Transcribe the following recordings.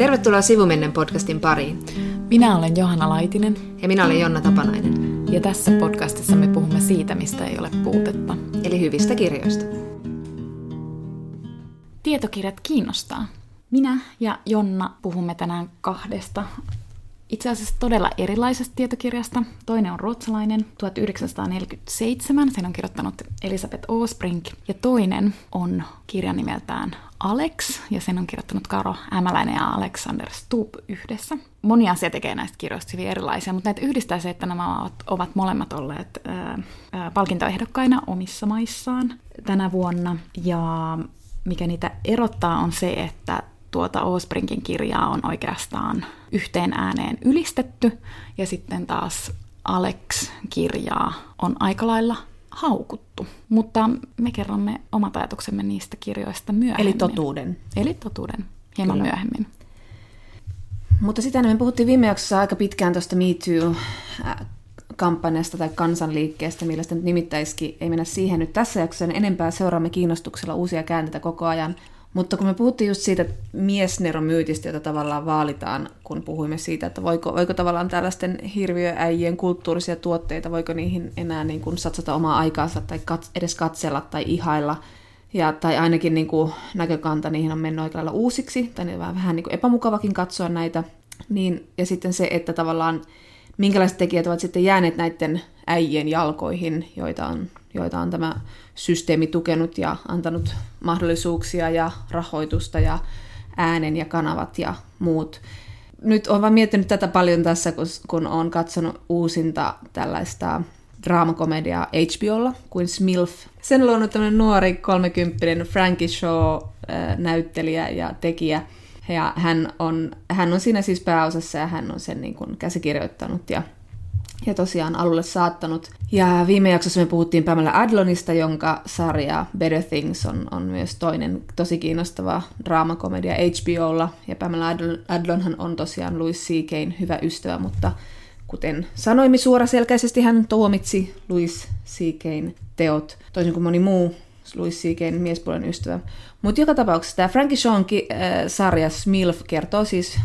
Tervetuloa Sivumennen podcastin pariin. Minä olen Johanna Laitinen. Ja minä olen Jonna Tapanainen. Ja tässä podcastissa me puhumme siitä, mistä ei ole puutetta. Eli hyvistä kirjoista. Tietokirjat kiinnostaa. Minä ja Jonna puhumme tänään kahdesta itse asiassa todella erilaisesta tietokirjasta. Toinen on ruotsalainen, 1947, sen on kirjoittanut Elisabeth Osbrink. Ja toinen on kirjan nimeltään Alex, ja sen on kirjoittanut Karo Ämäläinen ja Alexander Stubb yhdessä. Moni asia tekee näistä kirjoista hyvin erilaisia, mutta näitä yhdistää se, että nämä ovat, ovat molemmat olleet ää, ää, palkintoehdokkaina omissa maissaan tänä vuonna. Ja mikä niitä erottaa on se, että tuota Osbrinkin kirjaa on oikeastaan yhteen ääneen ylistetty, ja sitten taas Alex-kirjaa on aika lailla haukuttu. Mutta me kerromme omat ajatuksemme niistä kirjoista myöhemmin. Eli totuuden. Eli totuuden, hieman Kyllä. myöhemmin. Mutta sitä me puhuttiin viime jaksossa aika pitkään tuosta Me Too kampanjasta tai kansanliikkeestä, millä sitä nyt nimittäisikin, ei mennä siihen nyt tässä jaksossa, niin enempää seuraamme kiinnostuksella uusia käänteitä koko ajan. Mutta kun me puhuttiin just siitä miesneromyytistä, jota tavallaan vaalitaan, kun puhuimme siitä, että voiko, voiko tavallaan tällaisten hirviöäijien kulttuurisia tuotteita, voiko niihin enää niin kuin satsata omaa aikaansa tai kat, edes katsella tai ihailla, ja, tai ainakin niin kuin näkökanta niihin on mennyt aika lailla uusiksi, tai niin vähän, vähän niin kuin epämukavakin katsoa näitä, niin, ja sitten se, että tavallaan minkälaiset tekijät ovat sitten jääneet näiden äijien jalkoihin, joita on, joita on tämä systeemi tukenut ja antanut mahdollisuuksia ja rahoitusta ja äänen ja kanavat ja muut. Nyt olen vaan miettinyt tätä paljon tässä, kun olen katsonut uusinta tällaista draamakomediaa HBOlla kuin Smilf. Sen luonut tämmöinen nuori kolmekymppinen Frankie Shaw-näyttelijä ja tekijä. Ja hän on, hän on siinä siis pääosassa ja hän on sen niin kuin käsikirjoittanut ja ja tosiaan alulle saattanut. Ja viime jaksossa me puhuttiin Pamela Adlonista, jonka sarja Better Things on, on myös toinen tosi kiinnostava draamakomedia HBOlla. Ja Pamela Adlonhan on tosiaan Louis C.K.'n hyvä ystävä, mutta kuten sanoimme suoraselkäisesti, hän tuomitsi Louis C.K.'n teot, toisin kuin moni muu Louis C.K.'n miespuolen ystävä. Mutta joka tapauksessa tämä Frankie Shawn äh, sarja Smilf kertoo siis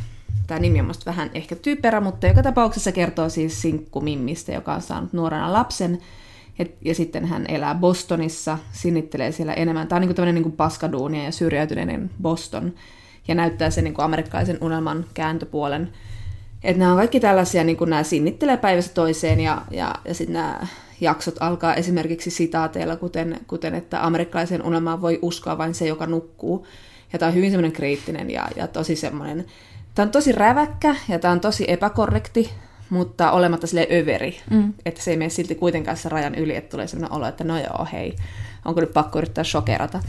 Tämä nimi on vähän ehkä typerä, mutta joka tapauksessa kertoo siis sinkkumimmistä, joka on saanut nuorena lapsen. Ja, ja sitten hän elää Bostonissa, sinnittelee siellä enemmän. Tämä on niin tämmöinen niin paskaduunia ja syrjäytyneinen Boston. Ja näyttää sen niin kuin amerikkalaisen unelman kääntöpuolen. Että nämä on kaikki tällaisia, niin kuin nämä sinnittelee päivästä toiseen ja, ja, ja sitten nämä jaksot alkaa esimerkiksi sitaateilla, kuten, kuten että amerikkalaisen unelmaan voi uskoa vain se, joka nukkuu. Ja tämä on hyvin semmoinen kriittinen ja, ja tosi semmoinen Tämä on tosi räväkkä ja tämä on tosi epäkorrekti, mutta olematta sille överi. Mm. Että se ei mene silti kuitenkaan se rajan yli, että tulee sellainen olo, että no joo, hei, onko nyt pakko yrittää shokerata.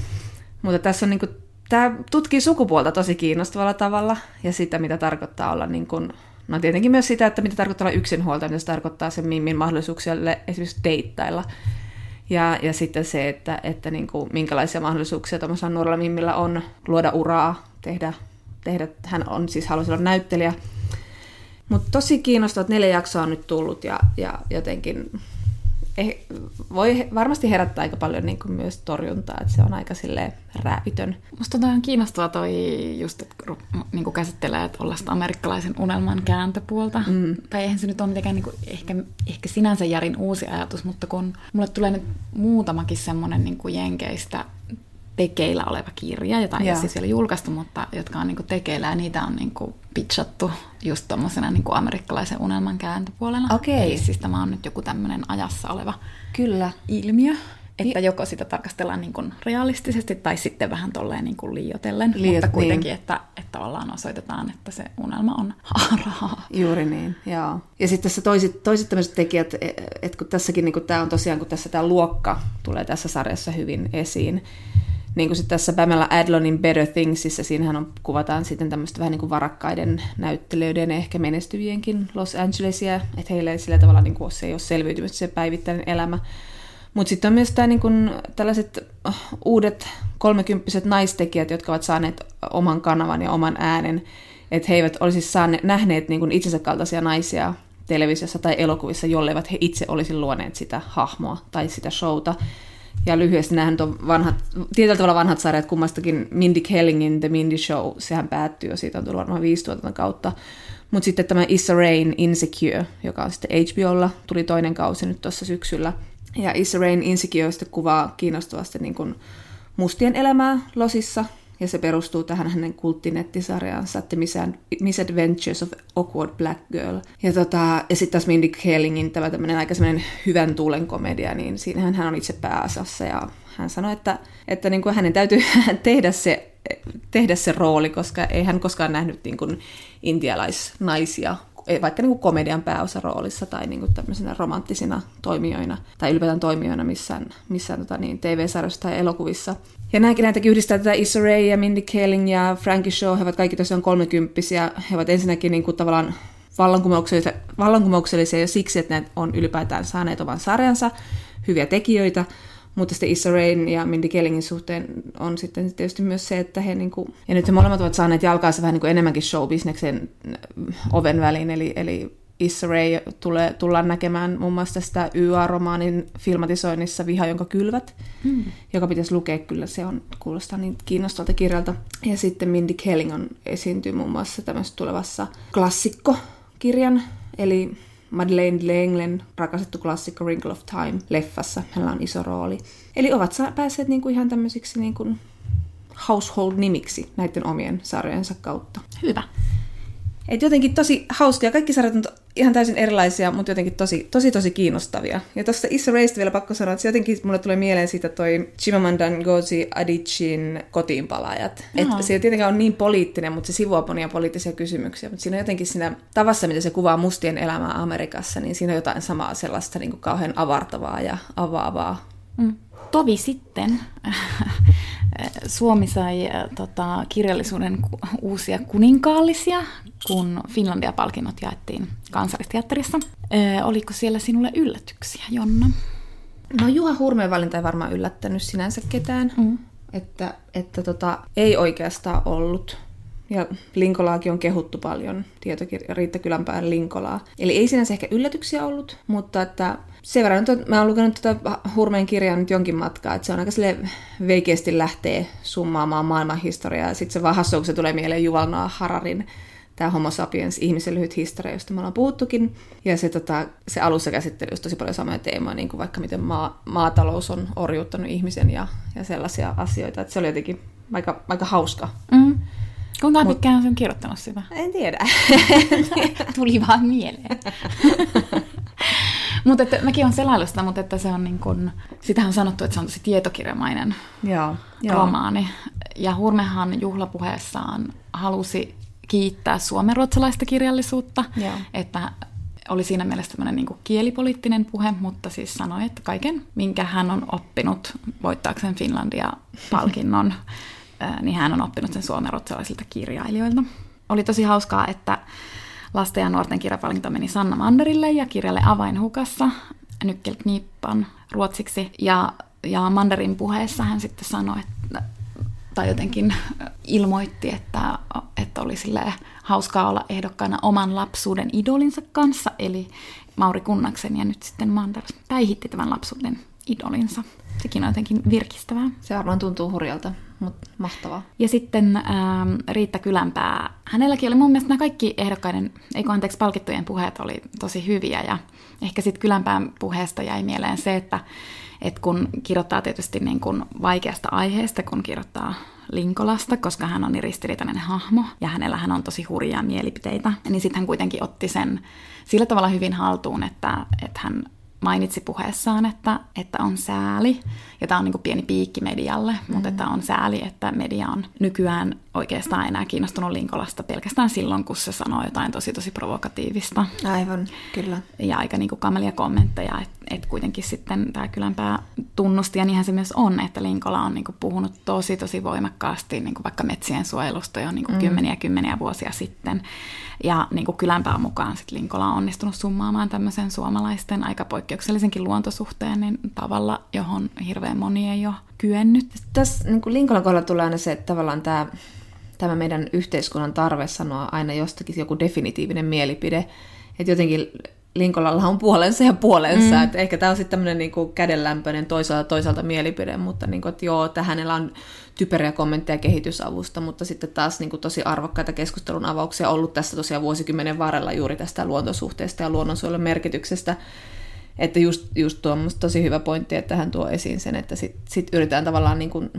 Mutta tässä on niin kuin, tämä tutkii sukupuolta tosi kiinnostavalla tavalla ja sitä, mitä tarkoittaa olla niin kuin, no tietenkin myös sitä, että mitä tarkoittaa olla yksinhuoltaja, mitä se tarkoittaa sen mimmin mahdollisuuksia esimerkiksi deittailla. Ja, ja sitten se, että, että niin kuin, minkälaisia mahdollisuuksia tuollaisella nuorella mimmillä on luoda uraa, tehdä tehdä. Hän on siis halusi olla näyttelijä. Mutta tosi kiinnostavat neljä jaksoa on nyt tullut ja, ja jotenkin eh, voi varmasti herättää aika paljon niin kuin myös torjuntaa, että se on aika silleen rääpitön. Musta on kiinnostavaa toi just, että niin kuin käsittelee tuollaista amerikkalaisen unelman kääntöpuolta. Mm. Tai eihän se nyt ole mitenkään niin kuin, ehkä, ehkä sinänsä järin uusi ajatus, mutta kun mulle tulee nyt muutamakin semmoinen niin kuin jenkeistä tekeillä oleva kirja, jota ei ole siis vielä julkaistu, mutta jotka on niin kuin tekeillä ja niitä on niin kuin pitchattu just tuommoisena niin amerikkalaisen unelman kääntöpuolella. Okei. Eli siis tämä on nyt joku tämmöinen ajassa oleva Kyllä. ilmiö. Että joko sitä tarkastellaan niin kuin realistisesti tai sitten vähän tolleen niin kuin liiotellen, Liiot, mutta kuitenkin, niin. että, että tavallaan osoitetaan, että se unelma on rahaa. Juuri niin, joo. Ja sitten tässä toiset, toiset tämmöiset tekijät, e, että kun tässäkin niin kuin tämä on tosiaan, kun tässä tämä luokka tulee tässä sarjassa hyvin esiin, niin kuin tässä Pamela Adlonin Better Thingsissa, siinähän on, kuvataan sitten tämmöistä vähän niin kuin varakkaiden näyttelijöiden ehkä menestyvienkin Los Angelesia, että heillä ei sillä tavalla niin kuin, se ei ole selviytymistä se päivittäinen elämä. Mutta sitten on myös tää, niin kuin, tällaiset uh, uudet kolmekymppiset naistekijät, jotka ovat saaneet oman kanavan ja oman äänen, että he eivät olisi saaneet, nähneet niin kuin itsensä kaltaisia naisia televisiossa tai elokuvissa, jolleivät he itse olisi luoneet sitä hahmoa tai sitä showta. Ja lyhyesti nämähän on vanhat, tietyllä tavalla vanhat sarjat kummastakin. Mindy Kellingin The Mindy Show, sehän päättyy jo, siitä on tullut varmaan viisi tuotannon kautta. Mutta sitten tämä Issa Rain Insecure, joka on sitten HBOlla, tuli toinen kausi nyt tuossa syksyllä. Ja Issa Rain Insecure sitten kuvaa kiinnostavasti niin kuin mustien elämää Losissa, ja se perustuu tähän hänen kulttinettisarjaansa The Misadventures of Awkward Black Girl. Ja, tota, ja sitten taas Mindy Kalingin tämä tämmöinen aika semmoinen hyvän tuulen komedia, niin siinähän hän on itse pääasiassa ja hän sanoi, että, että niin kuin hänen täytyy tehdä se, tehdä se rooli, koska ei hän koskaan nähnyt niin kuin intialaisnaisia vaikka niin kuin komedian pääosaroolissa tai niin kuin romanttisina toimijoina tai ylipäätään toimijoina missään, missään tota niin, TV-sarjoissa tai elokuvissa. Ja näinkin näitäkin yhdistää tätä Issa Rae ja Mindy Kaling ja Frankie Shaw, he ovat kaikki tosiaan kolmekymppisiä. He ovat ensinnäkin niin kuin tavallaan vallankumouksellisia, vallankumouksellisia jo siksi, että ne on ylipäätään saaneet oman sarjansa, hyviä tekijöitä, mutta sitten Issa Rain ja Mindy Kellingin suhteen on sitten tietysti myös se, että he, niin kuin, ja nyt he molemmat ovat saaneet jalkaansa vähän niin kuin enemmänkin showbisneksen oven väliin, eli, eli Issa Rae tulee, tullaan näkemään muun muassa tästä YA-romaanin filmatisoinnissa Viha, jonka kylvät, mm. joka pitäisi lukea kyllä, se on, kuulostaa niin kiinnostavalta kirjalta. Ja sitten Mindy Kelling on esiintyy muun muassa tämmöisessä tulevassa klassikkokirjan, eli Madeleine Lenglen rakastettu klassikko Wrinkle of Time leffassa. Hänellä on iso rooli. Eli ovat päässeet niinku ihan tämmöisiksi niinku household-nimiksi näiden omien sarjojensa kautta. Hyvä. Et jotenkin tosi hauskia. Kaikki sarjat on ihan täysin erilaisia, mutta jotenkin tosi, tosi, tosi kiinnostavia. Ja tuossa Issa Raista vielä pakko sanoa, että se jotenkin mulle tulee mieleen siitä toi Chimamanda Ngozi Adichin kotiinpalaajat. Että se tietenkään on niin poliittinen, mutta se sivuaa monia poliittisia kysymyksiä. Mutta siinä on jotenkin siinä tavassa, mitä se kuvaa mustien elämää Amerikassa, niin siinä on jotain samaa sellaista niin kuin kauhean avartavaa ja avaavaa. Mm. Tovi sitten Suomi sai äh, tota, kirjallisuuden uusia kuninkaallisia, kun Finlandia-palkinnot jaettiin kansallisteatterissa. Äh, oliko siellä sinulle yllätyksiä, Jonna? No Juha Hurmeen valinta ei varmaan yllättänyt sinänsä ketään. Mm. Että, että tota, ei oikeastaan ollut. Ja Linkolaakin on kehuttu paljon, tietokirja Riitta Kylänpään Linkolaa. Eli ei sinänsä ehkä yllätyksiä ollut, mutta että sen verran, että mä oon lukenut tätä Hurmeen kirjaa nyt jonkin matkaa, että se on aika sille veikeästi lähtee summaamaan maailman historiaa. Ja sitten se vaan hassu, kun se tulee mieleen Yuval Noah Hararin tämä Homo sapiens, ihmisen lyhyt historia, josta me ollaan puhuttukin. Ja se, tota, se alussa käsitteli just tosi paljon samoja teemoja, niin kuin vaikka miten maa, maatalous on orjuuttanut ihmisen ja, ja sellaisia asioita. Että se oli jotenkin aika, aika hauska. Mm. Kuinka Mut, pitkään se on kirjoittanut sitä? En tiedä. Tuli vaan mieleen. mutta että mäkin olen selailu sitä, mutta että se on niin kun, sitähän on sanottu, että se on tosi tietokirjamainen joo, romaani. Ja Hurmehan juhlapuheessaan halusi kiittää suomenruotsalaista kirjallisuutta, joo. että oli siinä mielessä tämmöinen niin kielipoliittinen puhe, mutta siis sanoi, että kaiken, minkä hän on oppinut voittaakseen Finlandia-palkinnon, niin hän on oppinut sen suomenruotsalaisilta kirjailijoilta. Oli tosi hauskaa, että lasten ja nuorten kirjapalkinto meni Sanna Manderille ja kirjalle Avainhukassa Nykkelknippan ruotsiksi. Ja, ja Manderin puheessa hän sitten sanoi, että, tai jotenkin ilmoitti, että, että oli hauskaa olla ehdokkaana oman lapsuuden idolinsa kanssa, eli Mauri Kunnaksen, ja nyt sitten Manders päihitti tämän lapsuuden idolinsa. Sekin on jotenkin virkistävää. Se varmaan tuntuu hurjalta mutta mahtavaa. Ja sitten ähm, Riitta Kylänpää, hänelläkin oli mun mielestä nämä kaikki ehdokkaiden, eikö anteeksi, palkittujen puheet oli tosi hyviä ja ehkä sitten Kylänpään puheesta jäi mieleen se, että, että kun kirjoittaa tietysti niin kuin vaikeasta aiheesta, kun kirjoittaa Linkolasta, koska hän on niin ristiriitainen hahmo ja hänellä hän on tosi hurjaa mielipiteitä, niin sitten hän kuitenkin otti sen sillä tavalla hyvin haltuun, että, että hän mainitsi puheessaan, että, että on sääli, ja tämä on niin pieni piikki medialle, mm. mutta että on sääli, että media on nykyään oikeastaan enää kiinnostunut Linkolasta pelkästään silloin, kun se sanoo jotain tosi tosi provokatiivista. Aivan, kyllä. Ja aika niin kamelia kommentteja, että et kuitenkin sitten tämä kylänpää tunnusti, ja niinhän se myös on, että Linkola on niin puhunut tosi tosi voimakkaasti niin vaikka metsien suojelusta jo niin mm. kymmeniä kymmeniä vuosia sitten. Ja niin kuin kylänpään mukaan sit Linkola on onnistunut summaamaan tämmöisen suomalaisten aika poikkeuksellisenkin luontosuhteen niin tavalla, johon hirveän moni ei ole kyennyt. Tässä niin kuin Linkolan kohdalla tulee aina se, että tavallaan tämä, tämä meidän yhteiskunnan tarve sanoa aina jostakin joku definitiivinen mielipide. Että jotenkin Linkolalla on puolensa ja puolensa, mm. että ehkä tämä on sitten tämmöinen niin kädenlämpöinen toisaalta, toisaalta mielipide, mutta niin kuin, että joo, hänellä on typeriä kommentteja kehitysavusta, mutta sitten taas niin kuin tosi arvokkaita keskustelun avauksia ollut tässä tosiaan vuosikymmenen varrella juuri tästä luontosuhteesta ja luonnonsuojelun merkityksestä, että just, just tuo on tosi hyvä pointti, että hän tuo esiin sen, että sitten sit yritetään tavallaan niin kuin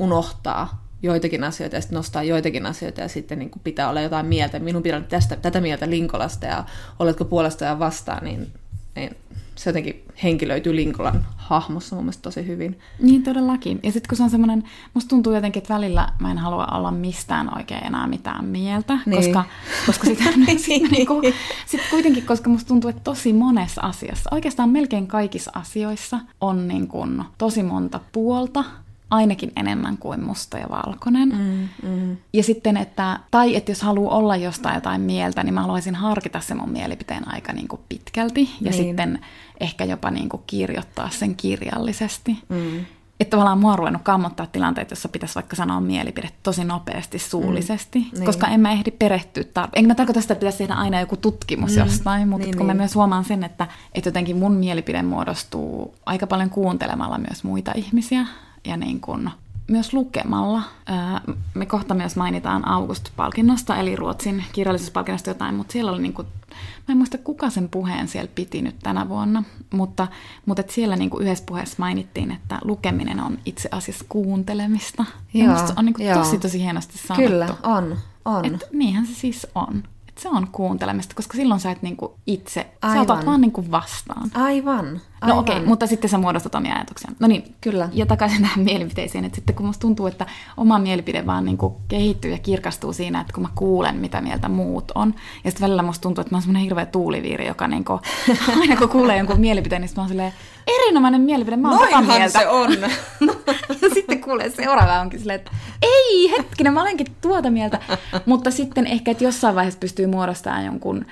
unohtaa joitakin asioita ja sitten nostaa joitakin asioita ja sitten niin kuin pitää olla jotain mieltä. Minun pitää olla tästä, tätä mieltä Linkolasta ja oletko puolesta ja vastaan, niin, niin se jotenkin henkilöityy Linkolan hahmossa mun mielestä tosi hyvin. Niin todellakin. Ja sitten kun se on semmoinen, musta tuntuu jotenkin, että välillä mä en halua olla mistään oikein enää mitään mieltä, niin. koska, koska sitten sit niinku, sit kuitenkin, koska musta tuntuu, että tosi monessa asiassa, oikeastaan melkein kaikissa asioissa on niin kuin tosi monta puolta, ainakin enemmän kuin musta ja valkoinen. Mm, mm. Ja sitten, että, tai että jos haluaa olla jostain jotain mieltä, niin mä haluaisin harkita se mun mielipiteen aika niin kuin pitkälti. Ja niin. sitten ehkä jopa niin kuin kirjoittaa sen kirjallisesti. Mm. Että tavallaan mua on ruvennut kammottaa tilanteet, jossa pitäisi vaikka sanoa mielipide tosi nopeasti suullisesti, mm, niin. koska en mä ehdi perehtyä tarpeeksi. Enkä mä tarkoita sitä, että pitäisi tehdä aina joku tutkimus mm, jostain, mutta niin, kun niin. mä myös huomaan sen, että, että jotenkin mun mielipide muodostuu aika paljon kuuntelemalla myös muita ihmisiä ja niin kuin myös lukemalla. Me kohta myös mainitaan August-palkinnosta, eli Ruotsin kirjallisuuspalkinnosta jotain, mutta siellä oli niin kuin, mä en muista kuka sen puheen siellä piti nyt tänä vuonna, mutta, mutta et siellä niin kuin yhdessä puheessa mainittiin, että lukeminen on itse asiassa kuuntelemista. Joo, ja se on niin kuin tosi tosi hienosti sanottu. Kyllä, on. on. Et niinhän se siis on se on kuuntelemista, koska silloin sä et niinku itse, Aivan. sä otat vaan niinku vastaan. Aivan. No okei, okay, mutta sitten sä muodostat omia ajatuksia. No niin, kyllä. Ja takaisin tähän mielipiteisiin, että sitten kun musta tuntuu, että oma mielipide vaan niinku kehittyy ja kirkastuu siinä, että kun mä kuulen, mitä mieltä muut on. Ja sitten välillä musta tuntuu, että mä oon semmoinen hirveä tuuliviiri, joka niinku, aina kun kuulee jonkun mielipiteen, niin mä oon silleen, erinomainen mielipide, mä oon Noinhan mieltä. se on. ja sitten kuulee seuraava onkin silleen, että ei, hetkinen, mä olenkin tuota mieltä. Mutta sitten ehkä, että jossain vaiheessa pystyy muodostamaan jonkun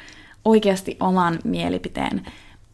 oikeasti oman mielipiteen.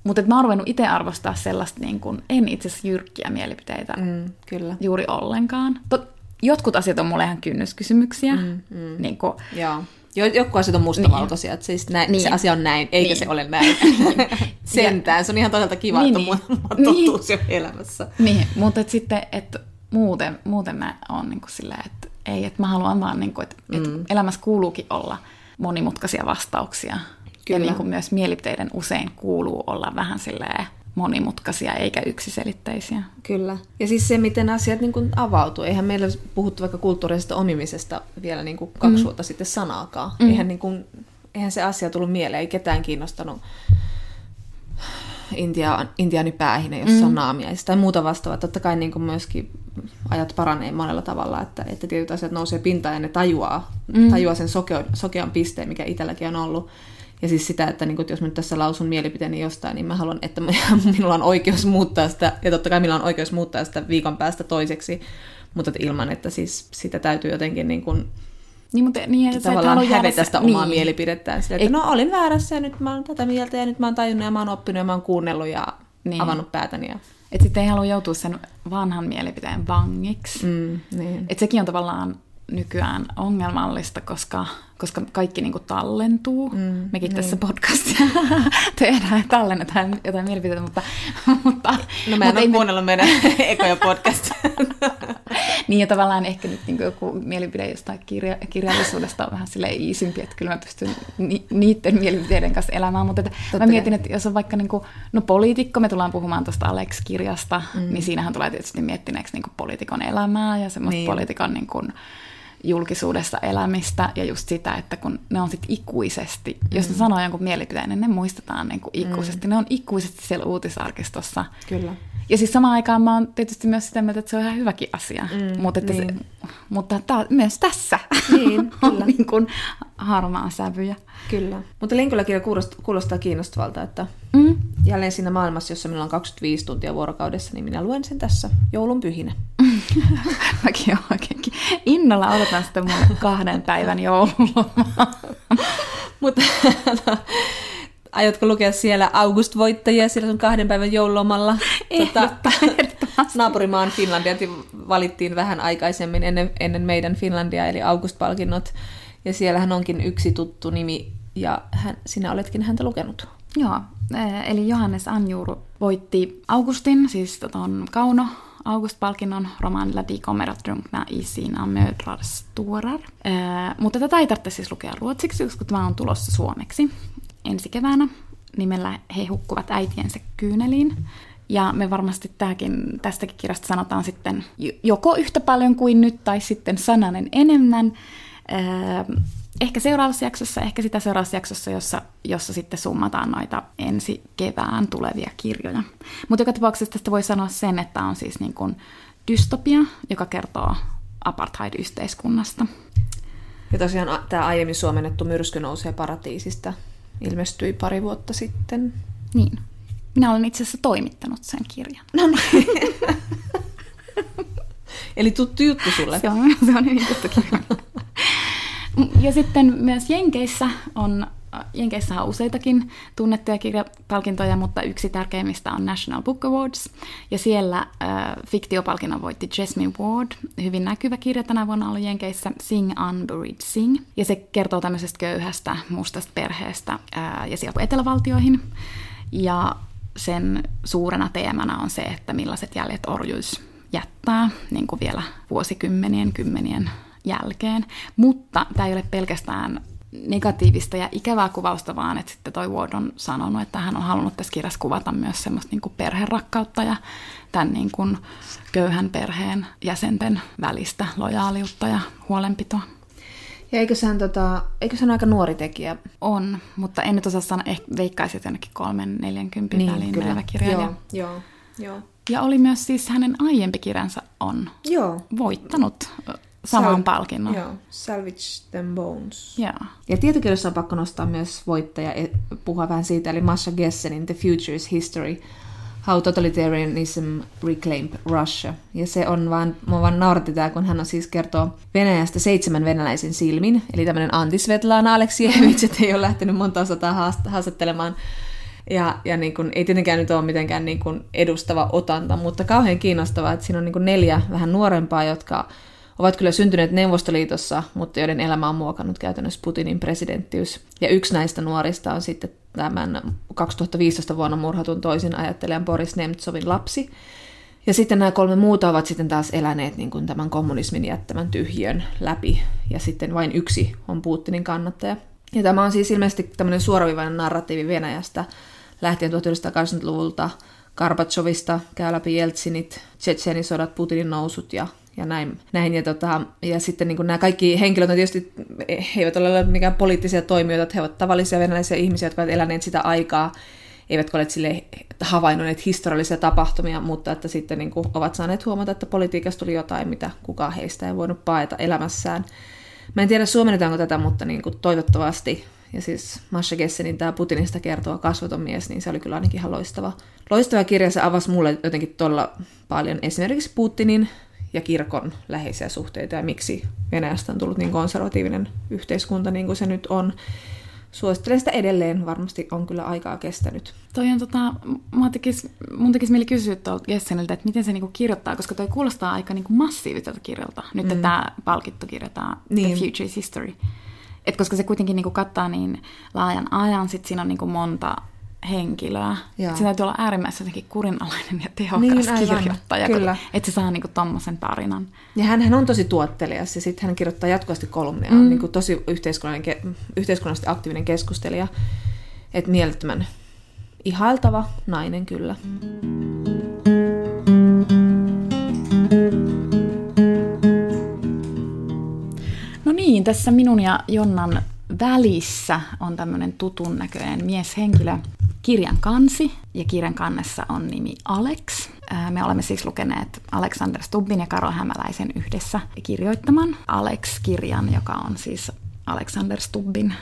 Mutta mä oon ruvennut itse arvostaa sellaista, niin kun, en itse asiassa jyrkkiä mielipiteitä mm, kyllä. juuri ollenkaan. Tot, jotkut asiat on mulle ihan kynnyskysymyksiä. Mm, mm. Niin kun, Joo. Jotkut asiat on mustavalkoisia, niin. että siis näin, niin. se asia on näin, eikä niin. se ole näin. Niin. Sentään, se on ihan toisaalta kiva, niin, että niin. on totuus niin. jo elämässä. Niin, mutta et sitten, että muuten, muuten mä oon niin kuin silleen, että ei, että mä haluan vaan, niin kuin, että, mm. että elämässä kuuluukin olla monimutkaisia vastauksia. Kyllä. Ja niin kuin myös mielipiteiden usein kuuluu olla vähän silleen monimutkaisia eikä yksiselitteisiä. Kyllä. Ja siis se, miten asiat niin kuin avautuu. Eihän meillä puhuttu vaikka kulttuurisesta omimisesta vielä niin kuin kaksi mm. vuotta sitten sanaakaan. Mm. Eihän, niin kuin, eihän se asia tullut mieleen, ei ketään kiinnostanut Intia, Intiani päähinä, jossa mm. on naamiaista tai muuta vastaavaa. Totta kai niin kuin myöskin ajat paranee monella tavalla, että, että tietyt asiat nousee pintaan ja ne tajuaa, mm. tajuaa sen sokean, sokean pisteen, mikä itselläkin on ollut. Ja siis sitä, että, niin kun, jos mä nyt tässä lausun mielipiteeni jostain, niin mä haluan, että minulla on oikeus muuttaa sitä, ja totta kai minulla on oikeus muuttaa sitä viikon päästä toiseksi, mutta ilman, että siis sitä täytyy jotenkin niin kuin, niin, mutta niin, että tavallaan hävetä sitä omaa niin. mielipidettään. Sille, että Ei. no olin väärässä ja nyt mä oon tätä mieltä ja nyt mä oon tajunnut ja mä oon oppinut ja mä oon kuunnellut ja niin. avannut päätäni. Ja... Että sitten ei halua joutua sen vanhan mielipiteen vangiksi. Mm, niin. Että sekin on tavallaan nykyään ongelmallista, koska, koska kaikki niin kuin tallentuu. Mm, Mekin niin. tässä podcastia tehdään ja tallennetaan jotain mielipiteitä, mutta... mutta no mä en ole kuunnellut meidän ekoja podcast. niin ja tavallaan ehkä nyt niin joku mielipide jostain kirja, kirjallisuudesta on vähän silleen iisimpi, että kyllä mä pystyn ni, niiden mielipiteiden kanssa elämään, mutta että mä mietin, että jos on vaikka niin kuin, no poliitikko, me tullaan puhumaan tuosta Alex-kirjasta, mm. niin siinähän tulee tietysti miettineeksi niin poliitikon elämää ja semmoista niin. poliitikon niin kuin, julkisuudessa elämistä ja just sitä, että kun ne on sitten ikuisesti, mm. jos ne sanoo jonkun mielipiteen, niin ne muistetaan niin kuin ikuisesti. Mm. Ne on ikuisesti siellä uutisarkistossa. Kyllä. Ja siis samaan aikaan mä oon tietysti myös sitä mieltä, että se on ihan hyväkin asia. Mm, mutta että niin. se, mutta tää, myös tässä niin, on niin kuin harmaa sävyjä. Kyllä. Mutta Linkola-kirja kuulostaa, kuulostaa kiinnostavalta, että mm. jälleen siinä maailmassa, jossa minulla on 25 tuntia vuorokaudessa, niin minä luen sen tässä joulun pyhinä. Mäkin oikeinkin innolla odotan sitä mun kahden päivän joululomaa. Mutta Aiotko lukea siellä August-voittajia siellä sun kahden päivän joululomalla? Tota, naapurimaan Finlandia valittiin vähän aikaisemmin ennen, ennen meidän Finlandia, eli August-palkinnot. Ja siellähän onkin yksi tuttu nimi, ja hän, sinä oletkin häntä lukenut. Joo, eli Johannes Anjuru voitti Augustin, siis tuon Kauno August-palkinnon romaanilla Die kommer att drunkna i sina mödrars tårar. mutta tätä ei tarvitse siis lukea ruotsiksi, koska tämä on tulossa suomeksi ensi keväänä nimellä He hukkuvat äitiensä kyyneliin. Ja me varmasti tämäkin, tästäkin kirjasta sanotaan sitten joko yhtä paljon kuin nyt, tai sitten sananen enemmän. Ehkä seuraavassa jaksossa, ehkä sitä seuraavassa jaksossa, jossa, jossa sitten summataan noita ensi kevään tulevia kirjoja. Mutta joka tapauksessa tästä voi sanoa sen, että on siis niin kuin dystopia, joka kertoo apartheid-yhteiskunnasta. Ja tosiaan tämä aiemmin suomennettu Myrsky nousee paratiisista ilmestyi pari vuotta sitten. Niin. Minä olen itse asiassa toimittanut sen kirjan. No niin. Eli tuttu juttu sulle. Se on, se on hyvin tuttu kirja. Ja sitten myös Jenkeissä on Jenkeissä on useitakin tunnettuja kirjapalkintoja, mutta yksi tärkeimmistä on National Book Awards. Ja siellä äh, fiktiopalkinnon voitti Jasmine Ward, hyvin näkyvä kirja tänä vuonna ollut Jenkeissä, Sing Unburied Sing. Ja se kertoo tämmöisestä köyhästä mustasta perheestä äh, ja sieltä etelävaltioihin. Ja sen suurena teemana on se, että millaiset jäljet orjuus jättää niin kuin vielä vuosikymmenien, kymmenien jälkeen. Mutta tämä ei ole pelkästään negatiivista ja ikävää kuvausta, vaan että sitten toi Ward on sanonut, että hän on halunnut tässä kirjassa kuvata myös semmoista niin kuin perherakkautta ja tämän niin kuin köyhän perheen jäsenten välistä lojaaliutta ja huolenpitoa. Ja eikö hän, tota, eikö hän aika nuori tekijä? On, mutta en nyt osaa sanoa, ehkä veikkaisin, että jonnekin kolmen, neljänkympin niin, väliin kyllä. menevä kirjailija. Joo, joo, joo. Ja oli myös siis hänen aiempi kirjansa on joo. voittanut saman Sal- palkinnon. Joo, Salvage Them Bones. Joo. Ja tietokirjassa on pakko nostaa myös voittaja, e, puhua vähän siitä, eli Masha Gessenin The Future's History, How Totalitarianism Reclaimed Russia. Ja se on vaan, mua vaan nauratti tää, kun hän on siis kertoo Venäjästä seitsemän venäläisen silmin, eli tämmöinen antisvetlana Aleksievich, että ei ole lähtenyt monta sataa haastattelemaan ja, ja niin kun, ei tietenkään nyt ole mitenkään niin kun edustava otanta, mutta kauhean kiinnostavaa, että siinä on niin kun neljä vähän nuorempaa, jotka ovat kyllä syntyneet Neuvostoliitossa, mutta joiden elämä on muokannut käytännössä Putinin presidenttiys. Ja yksi näistä nuorista on sitten tämän 2015 vuonna murhatun toisin ajattelijan Boris Nemtsovin lapsi. Ja sitten nämä kolme muuta ovat sitten taas eläneet niin kuin tämän kommunismin jättämän tyhjön läpi, ja sitten vain yksi on Putinin kannattaja. Ja tämä on siis ilmeisesti tämmöinen suoraviivainen narratiivi Venäjästä lähtien 1980-luvulta, Karbatsovista käy läpi Jeltsinit, Tsetsenisodat, Putinin nousut ja ja näin. näin. Ja, tota, ja sitten niin nämä kaikki henkilöt on tietysti, he eivät ole mikään poliittisia toimijoita, että he ovat tavallisia venäläisiä ihmisiä, jotka ovat eläneet sitä aikaa, eivätkä ole sille havainnoneet historiallisia tapahtumia, mutta että sitten niin kuin ovat saaneet huomata, että politiikasta tuli jotain, mitä kukaan heistä ei voinut paeta elämässään. Mä en tiedä suomennetaanko tätä, mutta niin kuin toivottavasti. Ja siis Masha Gessenin tämä Putinista kertova kasvoton mies, niin se oli kyllä ainakin ihan loistava. Loistava kirja, se avasi mulle jotenkin tuolla paljon esimerkiksi Putinin kirkon läheisiä suhteita ja miksi Venäjästä on tullut niin konservatiivinen yhteiskunta niin kuin se nyt on. Suosittelen sitä edelleen, varmasti on kyllä aikaa kestänyt. Toi on tota, mun tekisi, mun tekisi mieli kysyä tuolta Jesseniltä, että miten se niinku kirjoittaa, koska toi kuulostaa aika niinku massiiviselta kirjalta. Nyt mm. tämä palkittu kirjoittaa niin. The Future is History. Et koska se kuitenkin niinku kattaa niin laajan ajan, sit siinä on niinku monta henkilöä. Joo. Se täytyy olla äärimmäisen jotenkin kurinalainen ja tehokas niin, kirjoittaja, Kyllä. että se saa niinku tommosen tarinan. Ja hän, hän on tosi tuottelias ja sitten hän kirjoittaa jatkuvasti kolumnia. Mm. On niinku tosi yhteiskunnallisesti, yhteiskunnallisesti aktiivinen keskustelija. Että mielettömän ihailtava nainen kyllä. No niin, tässä minun ja Jonnan välissä on tämmöinen tutun näköinen mieshenkilö, kirjan kansi, ja kirjan kannessa on nimi Alex. Me olemme siis lukeneet Alexander Stubbin ja Karo Hämäläisen yhdessä kirjoittaman Alex-kirjan, joka on siis Alexander Stubbin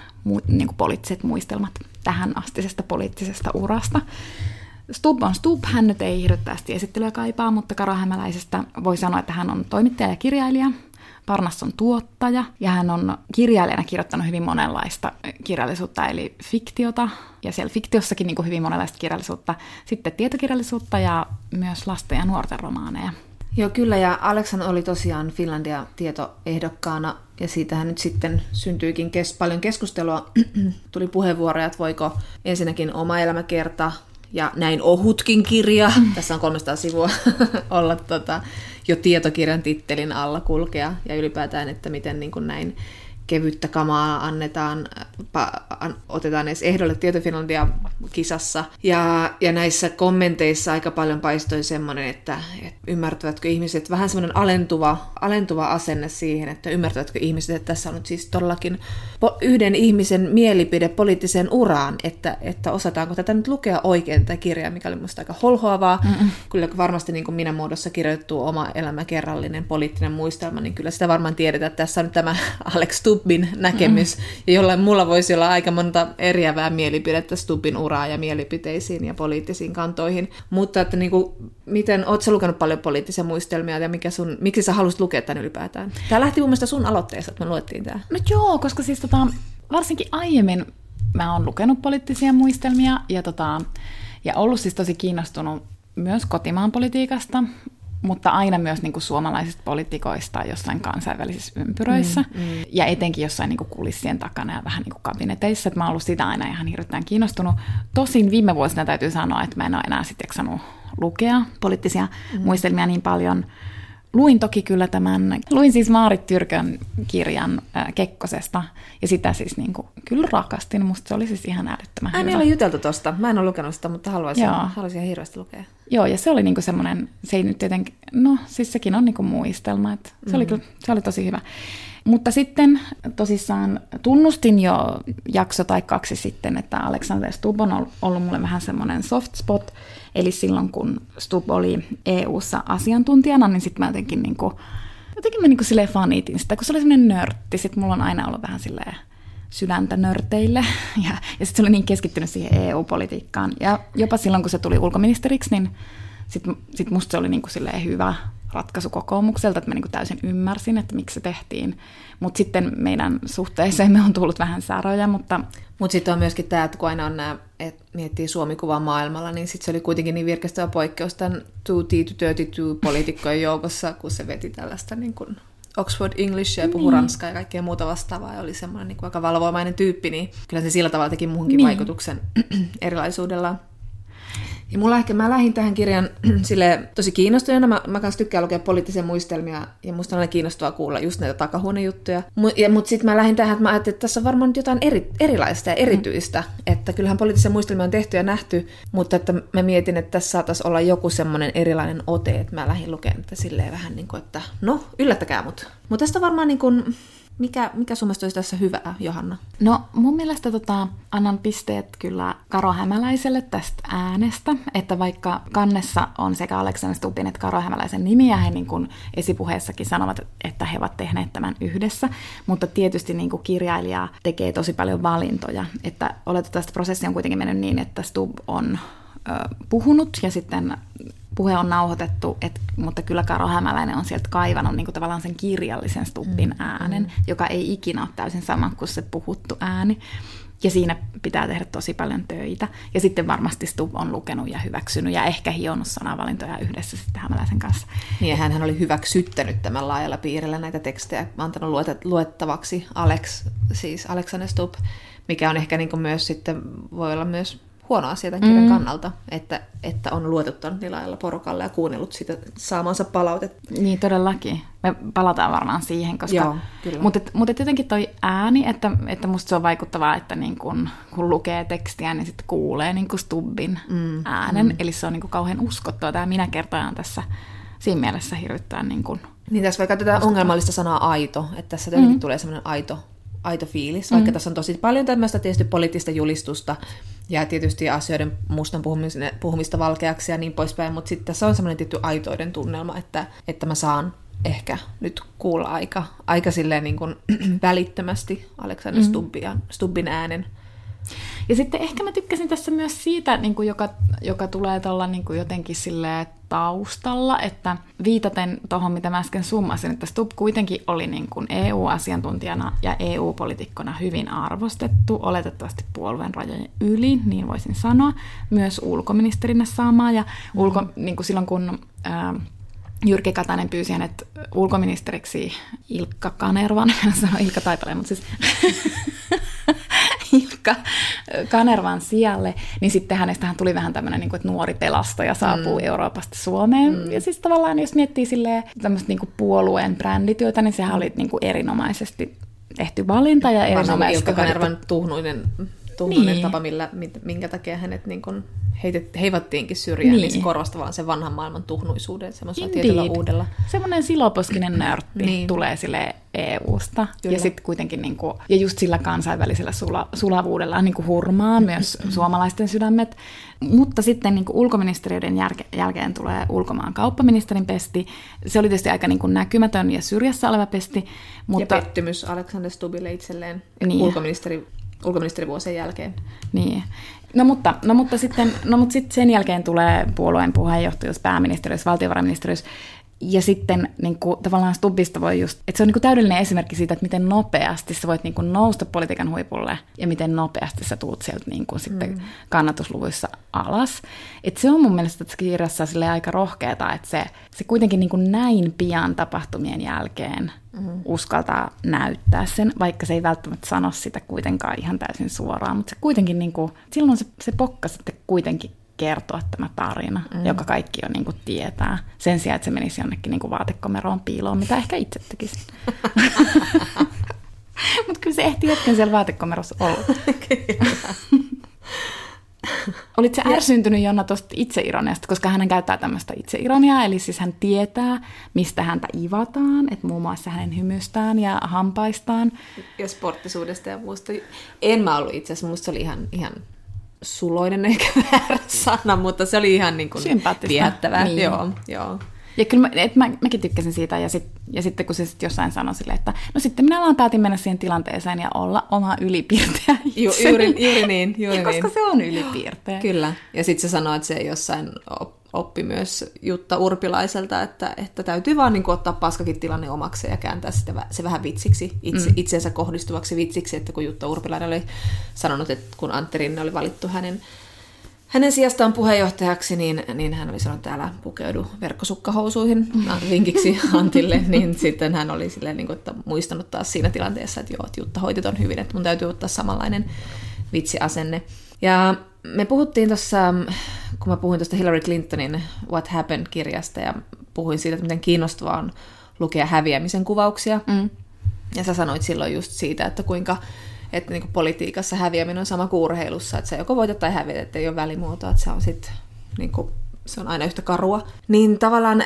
niin kuin poliittiset muistelmat tähän astisesta poliittisesta urasta. Stubb on Stubb, hän nyt ei hirveästi esittelyä kaipaa, mutta Karo Hämäläisestä voi sanoa, että hän on toimittaja ja kirjailija, Parnas on tuottaja ja hän on kirjailijana kirjoittanut hyvin monenlaista kirjallisuutta, eli fiktiota, ja siellä fiktiossakin niin kuin hyvin monenlaista kirjallisuutta, sitten tietokirjallisuutta ja myös lasten ja nuorten romaaneja. Joo, kyllä, ja Aleksan oli tosiaan Finlandia tietoehdokkaana, ja siitähän nyt sitten syntyikin kes- paljon keskustelua. Tuli puheenvuoroja, että voiko ensinnäkin oma elämäkerta ja näin ohutkin kirja, tässä on 300 sivua, olla tota, jo tietokirjan tittelin alla kulkea, ja ylipäätään, että miten niin kuin näin kevyttä kamaa annetaan, pa, an, otetaan edes ehdolle Tietofinlandia kisassa. Ja, ja näissä kommenteissa aika paljon paistoi semmoinen, että, että ymmärtävätkö ihmiset, vähän semmoinen alentuva, alentuva asenne siihen, että ymmärtävätkö ihmiset, että tässä on nyt siis todellakin yhden ihmisen mielipide poliittiseen uraan, että, että osataanko tätä nyt lukea oikein tätä kirjaa, mikä oli minusta aika holhoavaa. Mm-mm. Kyllä varmasti niin kuin minä muodossa kirjoitettu oma elämäkerrallinen poliittinen muistelma, niin kyllä sitä varmaan tiedetään, että tässä on nyt tämä Alex Stubbin näkemys, mm. ja jollain mulla voisi olla aika monta eriävää mielipidettä Stubbin uraa ja mielipiteisiin ja poliittisiin kantoihin. Mutta että niin kuin, miten, oot sä lukenut paljon poliittisia muistelmia ja mikä sun, miksi sä halusit lukea tämän ylipäätään? Tämä lähti mun mielestä sun aloitteesta, että me luettiin tämä. No joo, koska siis tota, varsinkin aiemmin mä oon lukenut poliittisia muistelmia ja, tota, ja ollut siis tosi kiinnostunut myös kotimaan politiikasta, mutta aina myös niin kuin suomalaisista poliitikoista jossain kansainvälisissä ympyröissä, mm, mm. ja etenkin jossain niin kuin kulissien takana ja vähän niin kuin kabineteissa, että mä oon ollut sitä aina ihan hirveän kiinnostunut. Tosin viime vuosina täytyy sanoa, että mä en ole enää sitten jaksanut lukea poliittisia mm. muistelmia niin paljon, Luin toki kyllä tämän, luin siis Maarit Tyrkön kirjan äh, Kekkosesta, ja sitä siis niin kuin, kyllä rakastin, musta se oli siis ihan älyttömän hyvä. Meillä on juteltu tosta, mä en ole lukenut sitä, mutta haluaisin, Joo. haluaisin ihan hirveästi lukea. Joo, ja se oli niinku semmoinen, se ei nyt tietenkin, no siis sekin on niinku muistelma, että se, mm. oli kyllä, se oli tosi hyvä. Mutta sitten tosissaan tunnustin jo jakso tai kaksi sitten, että Alexander Stubb on ollut mulle vähän semmoinen soft spot, eli silloin kun Stubb oli EU-ssa asiantuntijana, niin sitten mä jotenkin, niinku, jotenkin mä niinku silleen fanitin sitä, kun se oli semmoinen nörtti, sitten mulla on aina ollut vähän silleen sydäntä nörteille, ja, ja sitten se oli niin keskittynyt siihen EU-politiikkaan, ja jopa silloin kun se tuli ulkoministeriksi, niin sitten sit musta se oli niinku silleen hyvä ratkaisu kokoomukselta, että mä niinku täysin ymmärsin, että miksi se tehtiin. Mutta sitten meidän suhteeseen on tullut vähän säröjä, mutta... Mutta sitten on myöskin tämä, että kun aina on nämä, että miettii Suomi-kuvaa maailmalla, niin sitten se oli kuitenkin niin virkestävä poikkeus tämän 2T poliitikkojen joukossa, kun se veti tällaista niin kuin Oxford English ja puhui niin. ranskaa ja kaikkea muuta vastaavaa ja oli semmoinen niin kuin aika valvoimainen tyyppi, niin kyllä se sillä tavalla teki muuhunkin niin. vaikutuksen erilaisuudella. Ja mulla ehkä, mä lähdin tähän kirjan sille tosi kiinnostuneena. Mä, mä kanssa tykkään lukea poliittisia muistelmia ja musta on aina kiinnostavaa kuulla just näitä takahuonejuttuja. Mutta mut sitten mä lähdin tähän, että mä ajattelin, että tässä on varmaan jotain eri, erilaista ja mm. erityistä. Mm. Että kyllähän poliittisia muistelmia on tehty ja nähty, mutta että mä mietin, että tässä saataisiin olla joku semmoinen erilainen ote, että mä lähdin lukemaan että silleen vähän niin kuin, että no, yllättäkää mut. Mutta tästä varmaan niin kuin, mikä, mikä sun mielestä olisi tässä hyvää, Johanna? No mun mielestä tota, annan pisteet kyllä Karo Hämäläiselle tästä äänestä, että vaikka kannessa on sekä Aleksander Stubbin että Karo Hämäläisen nimi, ja he niin kuin esipuheessakin sanovat, että he ovat tehneet tämän yhdessä, mutta tietysti niin kuin kirjailija tekee tosi paljon valintoja, että oletetaan, että prosessi on kuitenkin mennyt niin, että Stubb on puhunut ja sitten puhe on nauhoitettu, et, mutta kyllä Karo Hämäläinen on sieltä kaivannut niin kuin tavallaan sen kirjallisen Stubbin mm. äänen, mm. joka ei ikinä ole täysin sama kuin se puhuttu ääni. Ja siinä pitää tehdä tosi paljon töitä. Ja sitten varmasti Stubb on lukenut ja hyväksynyt ja ehkä hionnut sanavalintoja yhdessä sitten Hämäläisen kanssa. Niin ja hän oli hyväksyttänyt tämän laajalla piirillä näitä tekstejä, antanut luettavaksi Alex, siis Alexander Stubb, mikä on ehkä niin kuin myös sitten, voi olla myös huono asia tämän kirjan mm. kannalta, että, että on luotettanut niillä porukalle ja kuunnellut sitä saamansa palautetta. Niin todellakin. Me palataan varmaan siihen, koska... Joo, kyllä. Mutta, mutta jotenkin toi ääni, että, että musta se on vaikuttavaa, että niin kun, kun lukee tekstiä, niin sitten kuulee niin Stubbin mm, äänen. Mm. Eli se on niin kuin kauhean uskottua. Tämä minä kertaan tässä siinä mielessä hirvittää niin kuin... Niin tässä vaikka tätä ongelmallista sanaa aito, että tässä jotenkin mm. tulee sellainen aito aito fiilis, vaikka mm. tässä on tosi paljon tämmöistä tietysti poliittista julistusta ja tietysti asioiden mustan puhumista, valkeaksi ja niin poispäin, mutta sitten tässä on semmoinen tietty aitoiden tunnelma, että, että mä saan ehkä nyt kuulla aika, aika silleen niin kuin välittömästi Alexander mm. Stubbin äänen ja sitten ehkä mä tykkäsin tässä myös siitä, niin kuin joka, joka tulee tuolla niin kuin jotenkin sille taustalla, että viitaten tuohon, mitä mä äsken summasin, että Stubb kuitenkin oli niin kuin EU-asiantuntijana ja EU-politikkona hyvin arvostettu, oletettavasti puolueen rajojen yli, niin voisin sanoa, myös ulkoministerinä saamaa, ja ulko, mm. niin kuin silloin kun... Ää, Jyrki Katainen pyysi hänet ulkoministeriksi Ilkka Kanervan, sanoi Ilkka Taipaleen, mutta siis Ilkka Kanervan sijalle, niin sitten hänestähän tuli vähän tämmöinen, niin kuin, että nuori pelastaja saapuu mm. Euroopasta Suomeen. Mm. Ja siis tavallaan, jos miettii silleen tämmöistä niin kuin puolueen brändityötä, niin sehän oli niin kuin erinomaisesti tehty valinta ja erinomaisesti... Ilkka Kanervan tuhnuinen, tuhnuinen niin. tapa, millä, minkä takia hänet niin kuin heitet, heivattiinkin syrjään, niin. niin se vaan sen vanhan maailman tuhnuisuusuuden semmoisella tietyllä uudella. Semmoinen siloposkinen nörtti niin. tulee sille EU-sta. Kyllä. Ja sitten kuitenkin, niin kuin, ja just sillä kansainvälisellä sula, sulavuudella niin kuin hurmaa myös suomalaisten sydämet. Mutta sitten niin kuin ulkoministeriöiden jälke, jälkeen tulee ulkomaan kauppaministerin pesti. Se oli tietysti aika niin kuin näkymätön ja syrjässä oleva pesti. Mutta... Ja pettymys Alexander Stubille itselleen niin. ulkoministeri ulkoministerivuosien jälkeen. Niin. No mutta, no mutta, sitten, no mutta sitten sen jälkeen tulee puolueen puheenjohtajuus, pääministeriössä, valtiovarainministeriössä, ja sitten niin kuin, tavallaan Stubbista voi just, että se on niin kuin täydellinen esimerkki siitä, että miten nopeasti sä voit niin kuin nousta politiikan huipulle ja miten nopeasti sä tuut sieltä niin kuin sitten mm. kannatusluvuissa alas. Et se on mun mielestä tässä kirjassa aika rohkeata, että se, se kuitenkin niin kuin näin pian tapahtumien jälkeen mm. uskaltaa näyttää sen, vaikka se ei välttämättä sano sitä kuitenkaan ihan täysin suoraan, mutta se kuitenkin niin kuin, silloin se, se pokka sitten kuitenkin kertoa tämä tarina, mm. joka kaikki jo niin kuin tietää, sen sijaan, että se menisi jonnekin niin kuin vaatekomeroon piiloon, mitä ehkä itse tekisin. Mutta kyllä se ehti hetken siellä vaatekomerossa olla. Olitko se ärsyntynyt Jonna tuosta itseironiasta, koska hän käyttää tämmöistä itseironiaa, eli siis hän tietää, mistä häntä ivataan, että muun muassa hänen hymystään ja hampaistaan. Ja sporttisuudesta ja muusta. En mä ollut itse asiassa, musta se oli ihan, ihan suloinen ehkä väärä sana, mutta se oli ihan niin kuin viettävää. Niin. Joo, joo. Ja kyllä mä, et mä, mäkin tykkäsin siitä, ja, sit, ja sitten kun se sit jossain sanoi sille, että no sitten minä vaan päätin mennä siihen tilanteeseen ja olla oma ylipiirteä Ju, juuri, juuri niin, juuri ja niin. Koska se on ylipiirteä. Kyllä, ja sitten se sanoi, että se jossain oppi myös Jutta Urpilaiselta, että, että täytyy vaan niin kuin, ottaa paskakin tilanne omaksi ja kääntää sitä, se vähän vitsiksi, itse, mm. itseensä kohdistuvaksi vitsiksi, että kun Jutta Urpilainen oli sanonut, että kun Antti Rinne oli valittu hänen hänen sijastaan puheenjohtajaksi, niin, niin hän oli sanonut, täällä pukeudu verkkosukkahousuihin vinkiksi Antille, niin sitten hän oli silleen, niin kuin, että muistanut taas siinä tilanteessa, että joo, että Jutta hoitit on hyvin, että mun täytyy ottaa samanlainen vitsiasenne. Ja me puhuttiin tuossa, kun mä puhuin tuosta Hillary Clintonin What Happened-kirjasta ja puhuin siitä, että miten kiinnostavaa on lukea häviämisen kuvauksia. Mm. Ja sä sanoit silloin just siitä, että kuinka että niin politiikassa häviäminen on sama kuin urheilussa, että se joko voitat tai häviät, että ei ole välimuotoa, että se on sitten niin kuin, se on aina yhtä karua. Niin tavallaan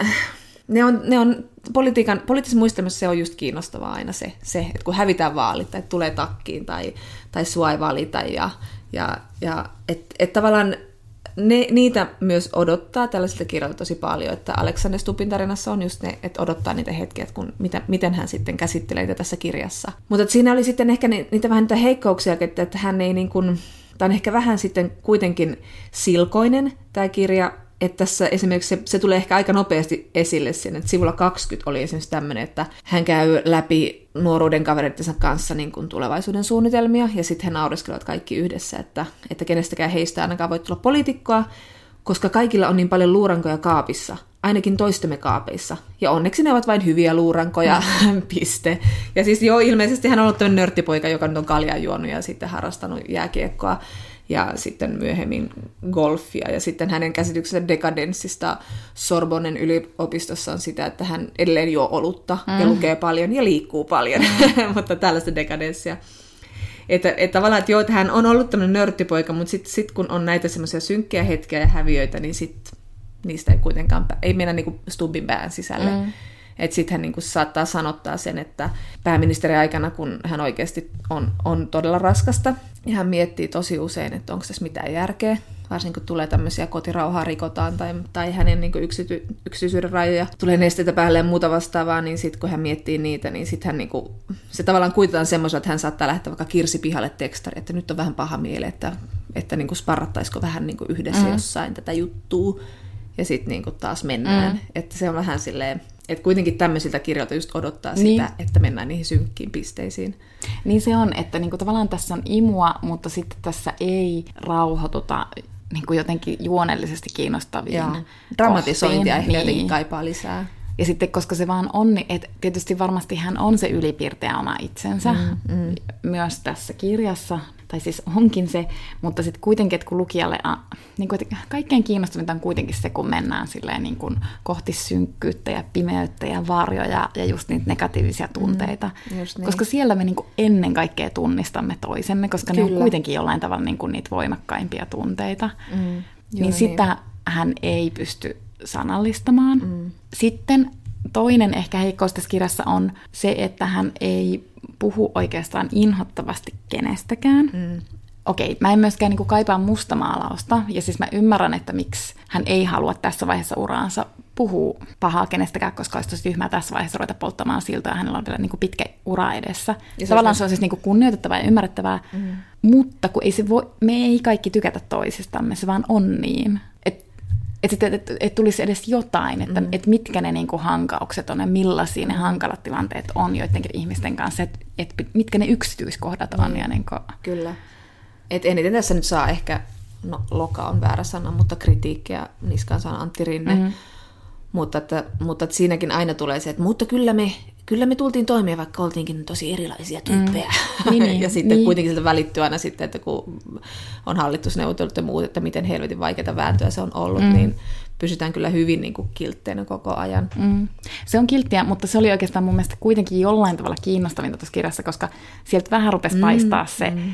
ne on, ne on politiikan, poliittisessa muistelmassa se on just kiinnostavaa aina se, se että kun hävitään vaalit tai tulee takkiin tai, tai sua ei valita ja, ja, ja että et tavallaan ne, niitä myös odottaa tällaisilta kirjoilta tosi paljon, että Alexander Stupin tarinassa on just ne, että odottaa niitä hetkiä, että kun, mitä, miten hän sitten käsittelee niitä tässä kirjassa. Mutta siinä oli sitten ehkä niitä vähän niitä heikkouksia, että, että hän ei niin kuin, tämä on ehkä vähän sitten kuitenkin silkoinen tämä kirja, että tässä esimerkiksi se, se tulee ehkä aika nopeasti esille sen, että sivulla 20 oli esimerkiksi tämmöinen, että hän käy läpi nuoruuden kavereittensa kanssa niin kuin tulevaisuuden suunnitelmia, ja sitten he naureskelevat kaikki yhdessä, että, että kenestäkään heistä ainakaan voi tulla poliitikkoa, koska kaikilla on niin paljon luurankoja kaapissa, ainakin toistemme kaapeissa. Ja onneksi ne ovat vain hyviä luurankoja, mm. piste. Ja siis joo, ilmeisesti hän on ollut tämmöinen nörttipoika, joka nyt on kaljaa juonut ja sitten harrastanut jääkiekkoa ja sitten myöhemmin golfia. Ja sitten hänen käsityksensä dekadenssista Sorbonnen yliopistossa on sitä, että hän edelleen juo olutta mm. ja lukee paljon ja liikkuu paljon, mm. mutta tällaista dekadenssia. Että, että tavallaan, että joo, että hän on ollut tämmöinen nörttipoika, mutta sitten sit kun on näitä semmoisia synkkiä hetkiä ja häviöitä, niin sit niistä ei kuitenkaan, ei mennä niin Stubbin pään sisälle. Mm. Että sitten hän niin kuin saattaa sanottaa sen, että pääministeri aikana, kun hän oikeasti on, on todella raskasta, ja hän miettii tosi usein, että onko tässä mitään järkeä, varsinkin kun tulee tämmöisiä kotirauhaa rikotaan tai, tai hänen niin yksity, yksityisyyden rajoja, tulee nesteitä päälle ja muuta vastaavaa, niin sitten kun hän miettii niitä, niin sitten hän niin kuin, se tavallaan kuitetaan semmoisella, että hän saattaa lähteä vaikka kirsi pihalle tekstari, että nyt on vähän paha mieli, että, että niin kuin sparrattaisiko vähän niin kuin yhdessä mm. jossain tätä juttua, ja sitten niin taas mennään. Mm. Että se on vähän silleen, että kuitenkin tämmöisiltä kirjoilta just odottaa niin. sitä, että mennään niihin synkkiin pisteisiin. Niin se on, että niinku tavallaan tässä on imua, mutta sitten tässä ei rauhoituta niin kuin jotenkin juonellisesti kiinnostaviin Dramatisointia ehkä niin. jotenkin kaipaa lisää. Ja sitten koska se vaan on, niin että tietysti varmasti hän on se ylipiirteä oma itsensä mm, mm. myös tässä kirjassa, tai siis onkin se, mutta sitten kuitenkin, että kun lukijalle, niin kuin, että kaikkein kiinnostavinta on kuitenkin se, kun mennään silleen niin kuin kohti synkkyyttä ja pimeyttä ja varjoja ja just niitä negatiivisia mm, tunteita. Mm, niin. Koska siellä me niin kuin ennen kaikkea tunnistamme toisemme, koska Kyllä. ne on kuitenkin jollain tavalla niin kuin niitä voimakkaimpia tunteita. Mm, niin, niin sitä hän ei pysty sanallistamaan. Mm. Sitten toinen ehkä heikkous tässä kirjassa on se, että hän ei puhu oikeastaan inhottavasti kenestäkään. Mm. Okei, mä en myöskään niin kuin kaipaa mustamaalausta, ja siis mä ymmärrän, että miksi hän ei halua tässä vaiheessa uraansa puhua pahaa kenestäkään, koska olisi tosi tyhmää tässä vaiheessa ruveta polttamaan siltä, ja hänellä on vielä niin kuin pitkä ura edessä. Ja se Tavallaan se on siis niin kuin kunnioitettavaa ja ymmärrettävää, mm. mutta kun ei se voi, me ei kaikki tykätä toisistamme, se vaan on niin. Että et, et, et tulisi edes jotain, että mm. et mitkä ne niinku hankaukset on ja millaisia ne hankalat tilanteet on joidenkin ihmisten kanssa, että et mitkä ne yksityiskohdat on. Mm. Ja niinku... Kyllä. Et eniten tässä nyt saa ehkä, no loka on väärä sana, mutta kritiikkiä niskaan saa Antti Rinne. Mm. Mutta, että, mutta että siinäkin aina tulee se, että mutta kyllä me, kyllä me tultiin toimeen, vaikka oltiinkin tosi erilaisia mm. tyyppejä. Mm. Niin, niin, ja sitten niin. kuitenkin sieltä välittyy aina sitten, että kun on hallitusneuvottelut ja muut, että miten helvetin vaikeita vääntöä se on ollut, mm. niin pysytään kyllä hyvin niin kuin kiltteinä koko ajan. Mm. Se on kilttiä, mutta se oli oikeastaan mun mielestä kuitenkin jollain tavalla kiinnostavinta tuossa kirjassa, koska sieltä vähän rupesi mm. paistaa se mm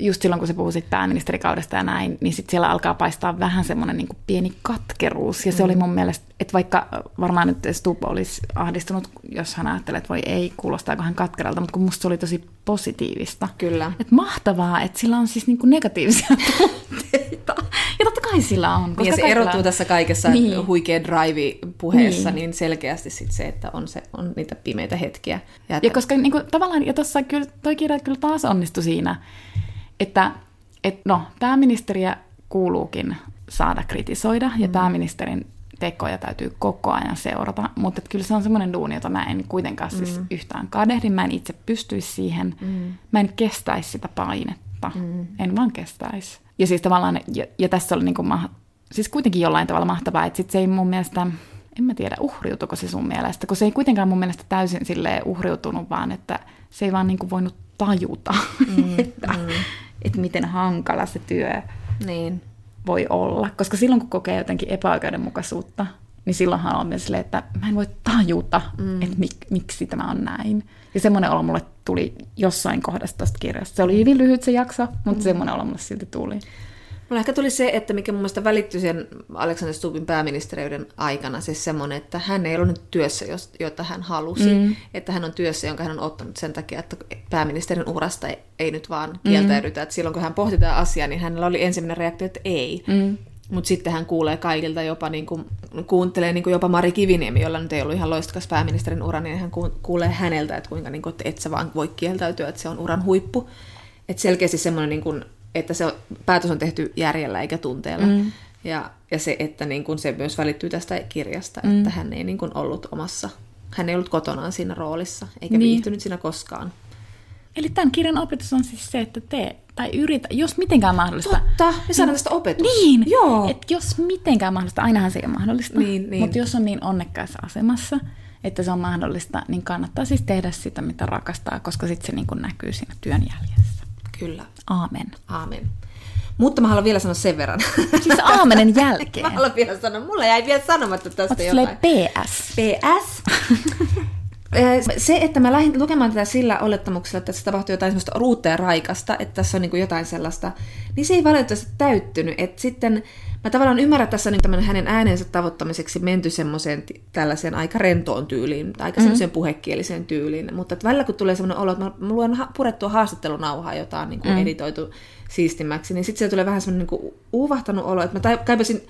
just silloin, kun se puhuu sit pääministerikaudesta ja näin, niin sit siellä alkaa paistaa vähän semmoinen niin pieni katkeruus. Ja se mm. oli mun mielestä, että vaikka varmaan nyt Stubb olisi ahdistunut, jos hän ajattelee, että voi ei, kuulostaako hän katkeralta, mutta kun musta se oli tosi positiivista. Kyllä. Että mahtavaa, että sillä on siis niin kuin negatiivisia tunteita. Ja totta kai sillä on. Koska ja se kaikilla... erottuu tässä kaikessa niin. huikea drive-puheessa niin. niin selkeästi sit se, että on, se, on niitä pimeitä hetkiä. Ja, ja koska niin kuin, tavallaan, ja tuossa kyllä, toi kirja kyllä taas onnistui siinä, että et no, pääministeriä kuuluukin saada kritisoida, ja mm. pääministerin tekoja täytyy koko ajan seurata, mutta kyllä se on semmoinen duuni, jota mä en kuitenkaan siis mm. yhtään kadehdi, mä en itse pystyisi siihen, mm. mä en kestäisi sitä painetta, mm. en vaan kestäisi. Ja siis tavallaan, ja, ja tässä oli niinku ma- siis kuitenkin jollain tavalla mahtavaa, että sit se ei mun mielestä, en mä tiedä, uhriutuko se sun mielestä, kun se ei kuitenkaan mun mielestä täysin sille uhriutunut, vaan että se ei vaan niinku voinut tajuta, mm, että, mm että miten hankala se työ niin. voi olla. Koska silloin, kun kokee jotenkin epäoikeudenmukaisuutta, niin silloinhan on myös silleen, että mä en voi tajuta, mm. että mik, miksi tämä on näin. Ja semmoinen olo mulle tuli jossain kohdassa tuosta kirjasta. Se oli hyvin lyhyt se jakso, mutta mm. semmoinen olo mulle silti tuli. Mulla ehkä tuli se, että mikä mun mielestä välittyi sen Alexander Stubbin pääministeriyden aikana, siis semmoinen, että hän ei ollut nyt työssä, jota hän halusi, mm. että hän on työssä, jonka hän on ottanut sen takia, että pääministerin urasta ei, ei nyt vaan kieltäydytä. Mm. Että silloin kun hän pohti tätä asiaa, niin hänellä oli ensimmäinen reaktio, että ei. Mm. Mutta sitten hän kuulee kaikilta jopa, niin kuin, kuuntelee niin kuin jopa Mari Kiviniemi, jolla nyt ei ollut ihan loistokas pääministerin ura, niin hän kuulee häneltä, että kuinka niin kuin, että et sä vaan voi kieltäytyä, että se on uran huippu. Että selkeästi semmoinen niin kuin, että se päätös on tehty järjellä eikä tunteella. Mm. Ja, ja se, että niin kun se myös välittyy tästä kirjasta, mm. että hän ei niin kun ollut omassa, hän ei ollut kotonaan siinä roolissa, eikä niin. viihtynyt siinä koskaan. Eli tämän kirjan opetus on siis se, että tee tai yritä, jos mitenkään mahdollista. Totta, me saadaan tästä opetus. Niin, Joo. että jos mitenkään mahdollista, ainahan se ei ole mahdollista, niin, niin. mutta jos on niin onnekkaassa asemassa, että se on mahdollista, niin kannattaa siis tehdä sitä, mitä rakastaa, koska sitten se niin näkyy siinä työn jäljessä. Kyllä. Aamen. Aamen. Mutta mä haluan vielä sanoa sen verran. Siis aamenen jälkeen. mä haluan vielä sanoa, mulla jäi vielä sanomatta tästä Oot jotain. PS. PS. se, että mä lähdin lukemaan tätä sillä olettamuksella, että tässä tapahtuu jotain semmoista ruutta ja raikasta, että tässä on niin jotain sellaista, niin se ei valitettavasti täyttynyt. Että sitten mä tavallaan ymmärrän, tässä niin hänen äänensä tavoittamiseksi menty semmoiseen tällaiseen aika rentoon tyyliin, tai aika mm-hmm. semmoiseen puhekieliseen tyyliin, mutta että välillä kun tulee semmoinen olo, että mä, mä luen purettua haastattelunauhaa, jota on niin kuin mm. editoitu siistimmäksi, niin sitten se tulee vähän semmoinen niin uuvahtanut olo, että mä kaipasin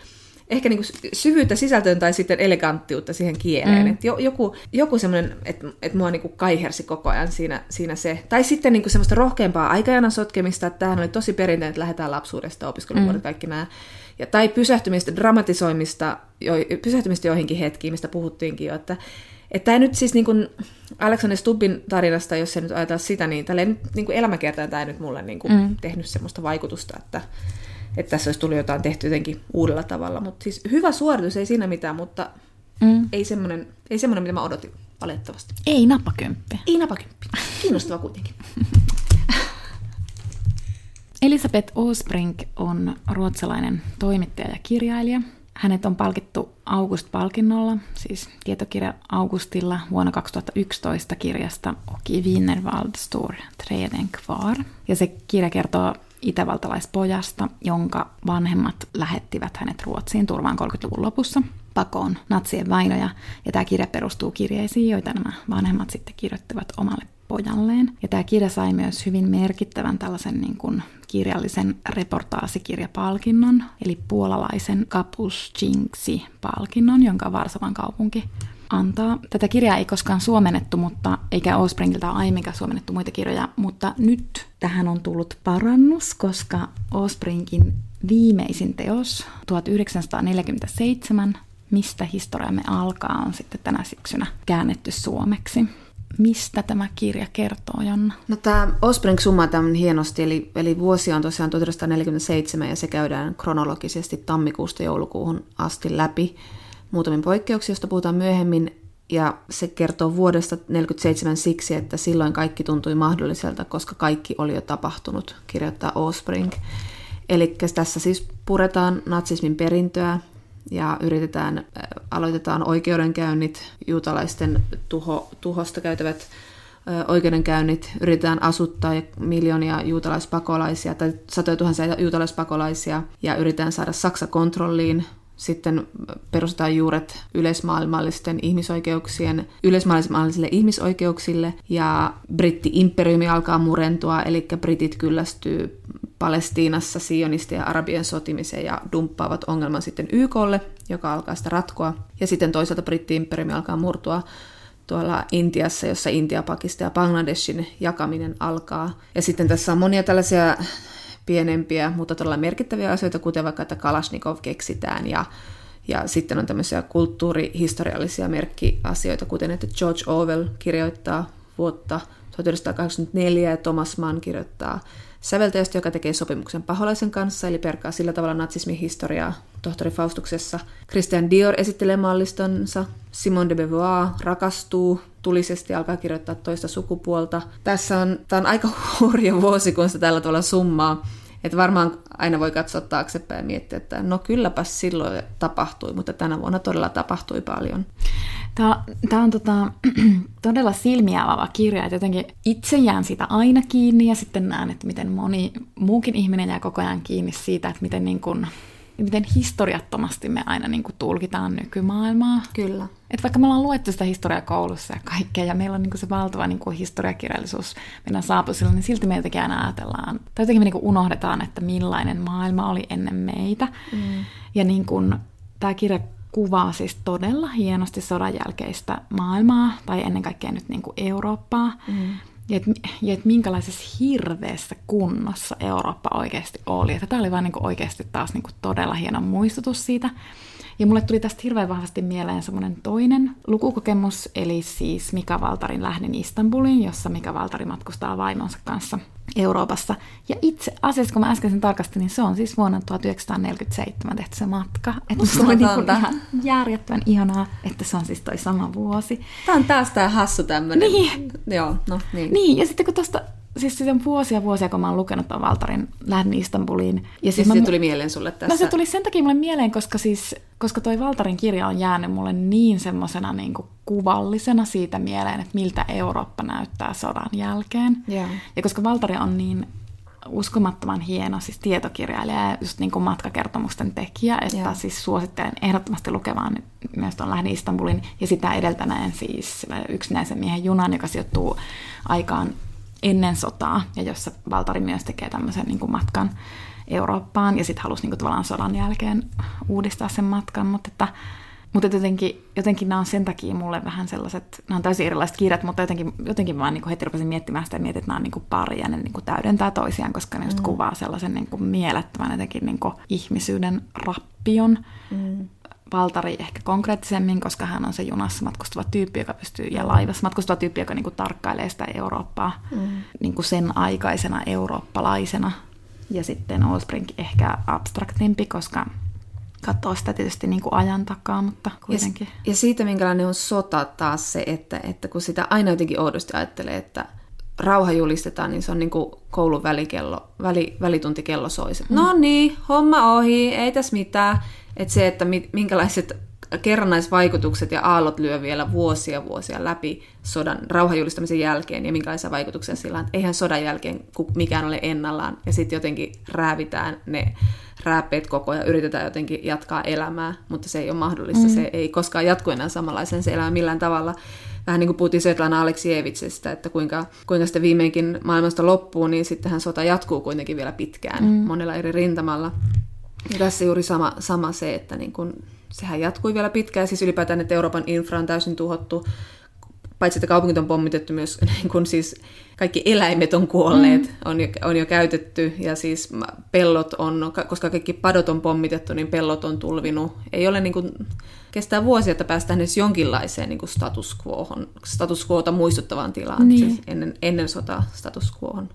ehkä niin kuin syvyyttä sisältöön tai sitten eleganttiutta siihen kieleen. Mm. Et joku, joku semmoinen, että et mua niin kuin kaihersi koko ajan siinä, siinä se. Tai sitten niin kuin semmoista rohkeampaa aikajana sotkemista, että tämähän oli tosi perinteinen, että lähdetään lapsuudesta, opiskeluvuodet, mm. kaikki nämä. Ja, tai pysähtymistä, dramatisoimista, jo, pysähtymistä joihinkin hetkiin, mistä puhuttiinkin jo, että että tämä nyt siis niin kuin Alexander Stubbin tarinasta, jos se nyt ajatella sitä, niin tälleen niin kuin elämäkertaan tämä ei nyt mulle niin kuin mm. tehnyt semmoista vaikutusta, että, että tässä olisi tullut jotain tehty jotenkin uudella tavalla. Mutta siis hyvä suoritus, ei siinä mitään, mutta Mm. Ei semmoinen, ei semmoinen, mitä mä odotin valitettavasti. Ei napakymppi. Ei napakymppi. Kiinnostava kuitenkin. Elisabeth Osbrink on ruotsalainen toimittaja ja kirjailija. Hänet on palkittu August-palkinnolla, siis tietokirja Augustilla vuonna 2011 kirjasta Oki Wienerwald Stor Treden kvar. Ja se kirja kertoo itävaltalaispojasta, jonka vanhemmat lähettivät hänet Ruotsiin turvaan 30-luvun lopussa pakoon natsien vainoja. Ja tämä kirja perustuu kirjeisiin, joita nämä vanhemmat sitten kirjoittivat omalle pojalleen. Ja tämä kirja sai myös hyvin merkittävän tällaisen niin kuin kirjallisen reportaasikirjapalkinnon, eli puolalaisen Kapus palkinnon jonka Varsovan kaupunki antaa. Tätä kirjaa ei koskaan suomennettu, mutta eikä Osbringilta ole aiemminkaan suomennettu muita kirjoja, mutta nyt tähän on tullut parannus, koska Osbringin viimeisin teos 1947, Mistä historiamme alkaa, on sitten tänä syksynä käännetty suomeksi. Mistä tämä kirja kertoo, Jonna? No tämä Osbrink summaa tämän hienosti, eli, eli vuosi on tosiaan 1947 ja se käydään kronologisesti tammikuusta joulukuuhun asti läpi muutamin poikkeuksia, joista puhutaan myöhemmin. Ja se kertoo vuodesta 1947 siksi, että silloin kaikki tuntui mahdolliselta, koska kaikki oli jo tapahtunut, kirjoittaa Osbrink. Eli tässä siis puretaan natsismin perintöä ja yritetään, aloitetaan oikeudenkäynnit, juutalaisten tuho, tuhosta käytävät oikeudenkäynnit, yritetään asuttaa miljoonia juutalaispakolaisia tai satoja tuhansia juutalaispakolaisia ja yritetään saada Saksa kontrolliin. Sitten perustetaan juuret yleismaailmallisten ihmisoikeuksien, yleismaailmallisille ihmisoikeuksille ja britti-imperiumi alkaa murentua, eli britit kyllästyy Palestiinassa sionistien ja arabien sotimiseen ja dumppaavat ongelman sitten YKlle, joka alkaa sitä ratkoa. Ja sitten toisaalta britti-imperiumi alkaa murtua tuolla Intiassa, jossa Intia, Pakistan ja Bangladeshin jakaminen alkaa. Ja sitten tässä on monia tällaisia pienempiä, mutta todella merkittäviä asioita, kuten vaikka, että Kalashnikov keksitään ja ja sitten on tämmöisiä kulttuurihistoriallisia merkkiasioita, kuten että George Orwell kirjoittaa vuotta 1984 ja Thomas Mann kirjoittaa säveltäjästä, joka tekee sopimuksen paholaisen kanssa, eli perkaa sillä tavalla natsismin historiaa tohtori Faustuksessa. Christian Dior esittelee mallistonsa, Simone de Beauvoir rakastuu tulisesti alkaa kirjoittaa toista sukupuolta. Tässä on, tämä on aika hurja vuosi, kun se tällä tavalla summaa. Että varmaan aina voi katsoa taaksepäin ja miettiä, että no kylläpä silloin tapahtui, mutta tänä vuonna todella tapahtui paljon. Tämä, tämä on tota, todella silmiä avaava kirja, että jotenkin itse jään sitä aina kiinni ja sitten näen, että miten moni muukin ihminen jää koko ajan kiinni siitä, että miten, niin kuin, miten historiattomasti me aina niin kuin tulkitaan nykymaailmaa. Kyllä. Et vaikka me ollaan luettu sitä historiaa koulussa ja kaikkea, ja meillä on niin kuin se valtava niin kuin historiakirjallisuus meidän saapusilla, niin silti me jotenkin aina ajatellaan, tai jotenkin me niin kuin unohdetaan, että millainen maailma oli ennen meitä. Mm. Ja niin kuin, tämä kirja kuvaa siis todella hienosti sodan jälkeistä maailmaa, tai ennen kaikkea nyt niin kuin Eurooppaa. Mm. Ja että et minkälaisessa hirveässä kunnossa Eurooppa oikeasti oli. Tämä oli vaan niin kuin oikeasti taas niin kuin todella hieno muistutus siitä. Ja mulle tuli tästä hirveän vahvasti mieleen semmoinen toinen lukukokemus, eli siis Mika Valtarin lähden Istanbuliin, jossa Mika Valtari matkustaa vaimonsa kanssa Euroopassa. Ja itse asiassa, kun mä äsken sen tarkastin, niin se on siis vuonna 1947 tehty se matka. Että se on niin ihan järjettömän ihanaa, että se on siis toi sama vuosi. Tämä on taas tämä hassu tämmöinen. Niin. Joo, no niin. Niin, ja sitten kun tuosta siis siitä on vuosia vuosia, kun mä oon lukenut tuon Valtarin Lähden Istanbuliin. Ja siis, se tuli mieleen sulle tässä? No se tuli sen takia mulle mieleen, koska siis, koska toi Valtarin kirja on jäänyt mulle niin semmoisena niin kuvallisena siitä mieleen, että miltä Eurooppa näyttää sodan jälkeen. Yeah. Ja koska Valtari on niin uskomattoman hieno siis tietokirjailija ja just niin kuin matkakertomusten tekijä, että yeah. siis suosittelen ehdottomasti lukevaan myös tuon Lähden Istanbulin ja sitä edeltäneen siis yksinäisen miehen junan, joka sijoittuu aikaan ennen sotaa, ja jossa Valtari myös tekee tämmöisen niin kuin matkan Eurooppaan, ja sitten halusi niin kuin, tavallaan sodan jälkeen uudistaa sen matkan, mutta että mutta jotenkin, jotenkin nämä on sen takia mulle vähän sellaiset, nämä on täysin erilaiset kirjat, mutta jotenkin, jotenkin vaan niin kuin heti rupesin miettimään sitä ja mietin, että nämä on niin kuin pari ja ne niin kuin täydentää toisiaan, koska ne just mm. kuvaa sellaisen niin kuin mielettömän jotenkin niin kuin ihmisyyden rappion. Mm. Valtari ehkä konkreettisemmin, koska hän on se junassa matkustava tyyppi, joka pystyy, ja laivassa matkustava tyyppi, joka niinku tarkkailee sitä Eurooppaa mm. niinku sen aikaisena eurooppalaisena. Ja sitten Allspring ehkä abstraktimpi, koska katsoa sitä tietysti niin kuin ajan takaa, mutta kuitenkin. Ja, ja siitä, minkälainen on sota taas se, että, että kun sitä aina jotenkin oudosti ajattelee, että rauha julistetaan, niin se on niin kuin koulun välikello, väli, välituntikello soi. Mm. No niin, homma ohi, ei tässä mitään. Että se, että minkälaiset kerrannaisvaikutukset ja aallot lyö vielä vuosia vuosia läpi sodan rauhajulistamisen jälkeen ja minkälaisia vaikutuksia sillä on. Eihän sodan jälkeen mikään ole ennallaan ja sitten jotenkin räävitään ne rääppeet koko ja yritetään jotenkin jatkaa elämää, mutta se ei ole mahdollista. Mm. Se ei koskaan jatku enää samanlaisen se elämä millään tavalla. Vähän niin kuin puhuttiin Svetlana Aleksievitsistä, että kuinka, kuinka sitten viimeinkin maailmasta loppuu, niin sittenhän sota jatkuu kuitenkin vielä pitkään mm. monella eri rintamalla. Ja tässä juuri sama, sama se, että niin kun, sehän jatkui vielä pitkään, siis ylipäätään, että Euroopan infra on täysin tuhottu, paitsi että kaupungit on pommitettu myös, niin kun siis kaikki eläimet on kuolleet, mm. on, jo, on jo käytetty, ja siis pellot on, koska kaikki padot on pommitettu, niin pellot on tulvinut. Ei ole niin kuin, kestää vuosia, että päästään edes jonkinlaiseen niin kuin status quohon, status quota muistuttavaan tilaan, niin. siis ennen, ennen sota status quohon.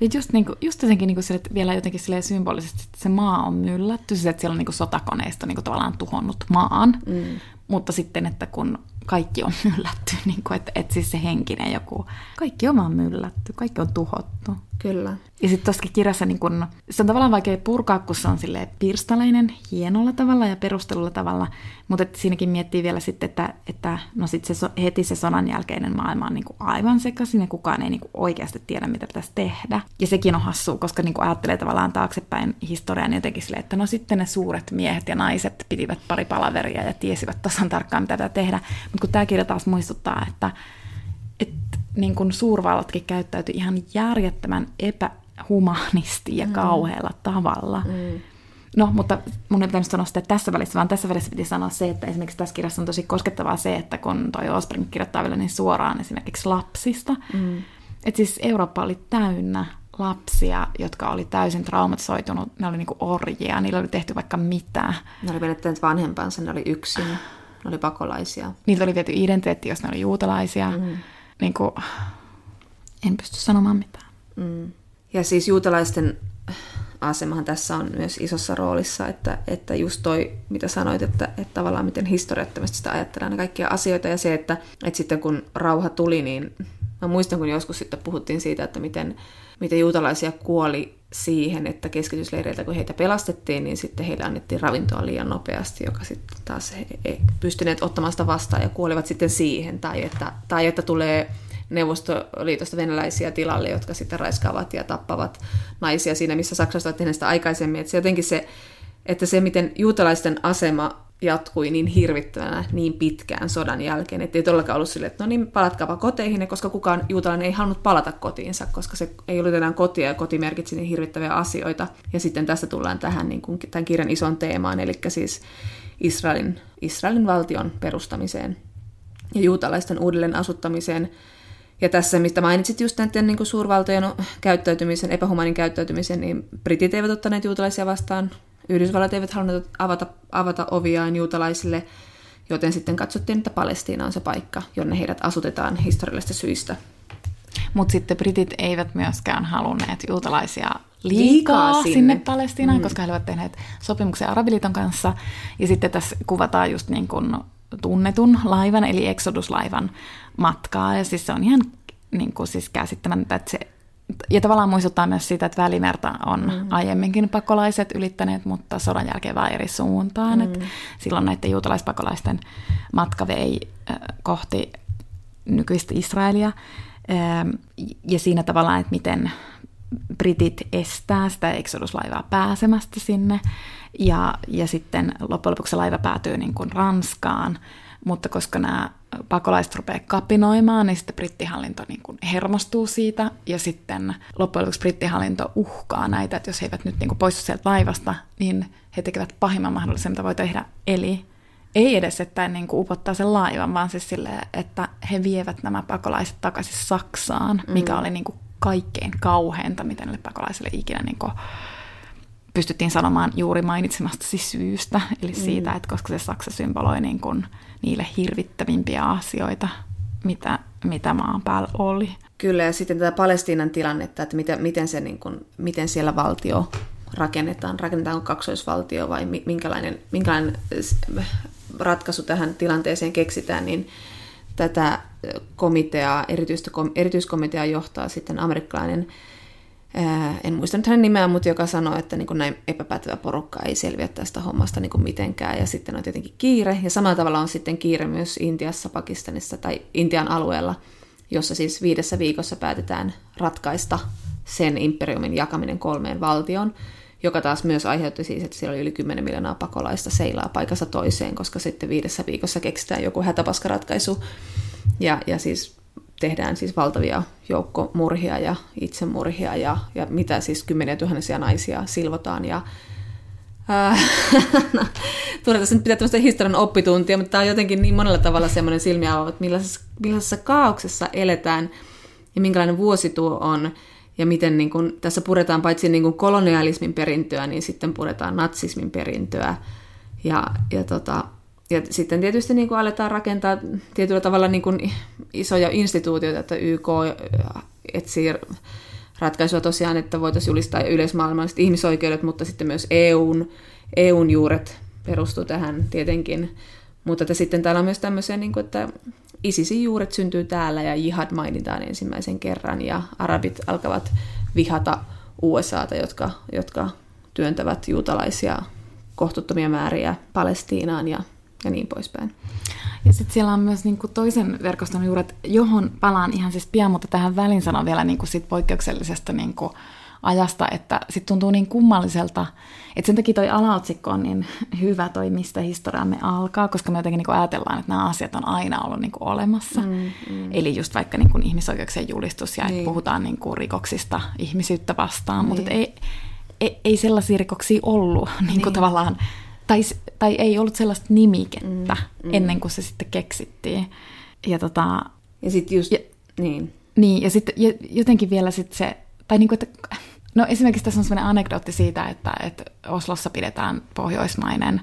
Ja just, niin kuin, just jotenkin niin kuin sille, että vielä jotenkin symbolisesti, että se maa on myllätty, siis että siellä on niin kuin sotakoneisto niin kuin tavallaan tuhonnut maan, mm. mutta sitten, että kun kaikki on myllätty, niin kuin, että, että siis se henkinen joku, kaikki on vaan myllätty, kaikki on tuhottu. Kyllä. Ja sitten tuossakin kirjassa niin kun, se on tavallaan vaikea purkaa, kun se on pirstaleinen hienolla tavalla ja perustelulla tavalla, mutta että siinäkin miettii vielä sitten, että, että no sit se, heti se sodan jälkeinen maailma on niin aivan sekaisin ja kukaan ei niin oikeasti tiedä, mitä pitäisi tehdä. Ja sekin on hassua, koska niin ajattelee tavallaan taaksepäin historian jotenkin silleen, että no sitten ne suuret miehet ja naiset pitivät pari palaveria ja tiesivät tasan tarkkaan, mitä pitää tehdä. Mutta kun tämä kirja taas muistuttaa, että niin kuin suurvallatkin käyttäytyi ihan järjettömän epähumanisti ja mm. kauhealla tavalla. Mm. No, mutta mun ei pitänyt sanoa sitä tässä välissä, vaan tässä välissä piti sanoa se, että esimerkiksi tässä kirjassa on tosi koskettavaa se, että kun toi Osborne kirjoittaa vielä niin suoraan esimerkiksi lapsista, mm. että siis Eurooppa oli täynnä lapsia, jotka oli täysin traumatisoitunut, ne oli niinku orjia, niillä oli tehty vaikka mitä. Ne oli menettäneet vanhempansa, ne oli yksin, ne oli pakolaisia. Niiltä oli viety identiteetti, jos ne oli juutalaisia. Mm niin kuin, en pysty sanomaan mitään. Mm. Ja siis juutalaisten asemahan tässä on myös isossa roolissa, että, että just toi, mitä sanoit, että, että tavallaan miten historiattomasti sitä ajatellaan kaikkia asioita ja se, että, että sitten kun rauha tuli, niin mä muistan, kun joskus sitten puhuttiin siitä, että miten, miten juutalaisia kuoli siihen, että keskitysleireiltä kun heitä pelastettiin, niin sitten heille annettiin ravintoa liian nopeasti, joka sitten taas he ei pystyneet ottamaan sitä vastaan ja kuolivat sitten siihen, tai että, tai että tulee Neuvostoliitosta venäläisiä tilalle, jotka sitten raiskaavat ja tappavat naisia siinä, missä Saksassa ovat tehneet sitä aikaisemmin. Että se jotenkin se, että se, miten juutalaisten asema jatkui niin hirvittävänä niin pitkään sodan jälkeen, että ei todellakaan ollut sille, että no niin, palatkaapa koteihin, koska kukaan juutalainen ei halunnut palata kotiinsa, koska se ei ollut enää kotia ja koti merkitsi niin hirvittäviä asioita. Ja sitten tästä tullaan tähän niin kuin, tämän kirjan ison teemaan, eli siis Israelin, Israelin valtion perustamiseen ja juutalaisten uudelleen asuttamiseen. Ja tässä, mistä mainitsit just näiden niin kuin suurvaltojen käyttäytymisen, epähumanin käyttäytymisen, niin britit eivät ottaneet juutalaisia vastaan Yhdysvallat eivät halunneet avata, avata oviaan juutalaisille, joten sitten katsottiin, että Palestiina on se paikka, jonne heidät asutetaan historiallisista syistä. Mutta sitten britit eivät myöskään halunneet juutalaisia liikaa, liikaa sinne. sinne Palestiinaan, mm. koska he olivat tehneet sopimuksen Arabiliiton kanssa. Ja sitten tässä kuvataan just niin kuin tunnetun laivan, eli Exodus-laivan matkaa. Ja siis se on ihan niin kuin siis käsittämättä, että se ja tavallaan muistuttaa myös siitä, että Välimerta on mm. aiemminkin pakolaiset ylittäneet, mutta sodan jälkeen vaan eri suuntaan. Mm. Et silloin näiden juutalaispakolaisten matka vei äh, kohti nykyistä Israelia. Ähm, ja siinä tavallaan, että miten britit estää sitä Exodus-laivaa pääsemästä sinne. Ja, ja sitten loppujen lopuksi laiva päätyy niin kuin Ranskaan, mutta koska nämä pakolaiset rupeaa kapinoimaan, niin sitten brittihallinto niin kuin hermostuu siitä, ja sitten loppujen lopuksi brittihallinto uhkaa näitä, että jos he eivät nyt niin kuin poistu sieltä laivasta, niin he tekevät pahimman mahdollisen, mitä voi tehdä. Eli ei edes, että niin kuin upottaa sen laivan, vaan siis silleen, että he vievät nämä pakolaiset takaisin Saksaan, mikä mm. oli niin kuin kaikkein kauheinta, mitä näille pakolaisille ikinä niin kuin pystyttiin sanomaan juuri mainitsemastasi syystä, eli mm. siitä, että koska se Saksa symboloi niin kuin niille hirvittävimpiä asioita, mitä, mitä maan päällä oli. Kyllä, ja sitten tätä Palestiinan tilannetta, että miten, miten, se, niin kuin, miten siellä valtio rakennetaan, rakennetaanko kaksoisvaltio vai minkälainen, minkälainen ratkaisu tähän tilanteeseen keksitään, niin tätä komiteaa, erityistä, erityiskomiteaa johtaa sitten amerikkalainen, en muista nyt hänen nimeään, mutta joka sanoo, että niin kuin näin epäpätevä porukka ei selviä tästä hommasta niin kuin mitenkään. Ja sitten on tietenkin kiire. Ja samalla tavalla on sitten kiire myös Intiassa, Pakistanissa tai Intian alueella, jossa siis viidessä viikossa päätetään ratkaista sen imperiumin jakaminen kolmeen valtioon joka taas myös aiheutti siis, että siellä oli yli 10 miljoonaa pakolaista seilaa paikassa toiseen, koska sitten viidessä viikossa keksitään joku hätäpaskaratkaisu ja, ja siis tehdään siis valtavia joukkomurhia ja itsemurhia ja, ja mitä siis kymmeniä tuhansia naisia silvotaan ja no, Tulee tässä nyt pitää tämmöistä historian oppituntia, mutta tämä on jotenkin niin monella tavalla semmoinen silmiä että millaisessa, millaisessa kaauksessa eletään ja minkälainen vuosi tuo on ja miten niin kuin, tässä puretaan paitsi niin kuin kolonialismin perintöä, niin sitten puretaan natsismin perintöä. Ja, ja, tota, ja sitten tietysti niin kuin aletaan rakentaa tietyllä tavalla niin kuin isoja instituutioita, että YK etsii ratkaisua tosiaan, että voitaisiin julistaa yleismaailmalliset ihmisoikeudet, mutta sitten myös EUn, EUn juuret perustuu tähän tietenkin. Mutta että sitten täällä on myös tämmöisiä, niin kuin, että ISISin juuret syntyy täällä ja jihad mainitaan ensimmäisen kerran ja arabit alkavat vihata USAta, jotka, jotka työntävät juutalaisia kohtuuttomia määriä Palestiinaan ja, ja niin poispäin. Ja sitten siellä on myös niinku toisen verkoston juuret, johon palaan ihan siis pian, mutta tähän väliin sanon vielä niinku sit poikkeuksellisesta niinku ajasta, että sitten tuntuu niin kummalliselta, että sen takia toi alaotsikko on niin hyvä toi, mistä historiamme alkaa, koska me jotenkin niin ajatellaan, että nämä asiat on aina ollut niin olemassa. Mm, mm. Eli just vaikka niin ihmisoikeuksien julistus ja niin. että puhutaan niin kuin rikoksista ihmisyyttä vastaan, niin. mutta ei, ei, ei sellaisia rikoksia ollut niin kuin niin. tavallaan, tai, tai ei ollut sellaista nimikettä mm, mm. ennen kuin se sitten keksittiin. Ja, tota, ja sitten just, ja, niin. Niin, ja sitten jotenkin vielä sit se, tai niin kuin, että No esimerkiksi tässä on sellainen anekdootti siitä, että, että Oslossa pidetään pohjoismainen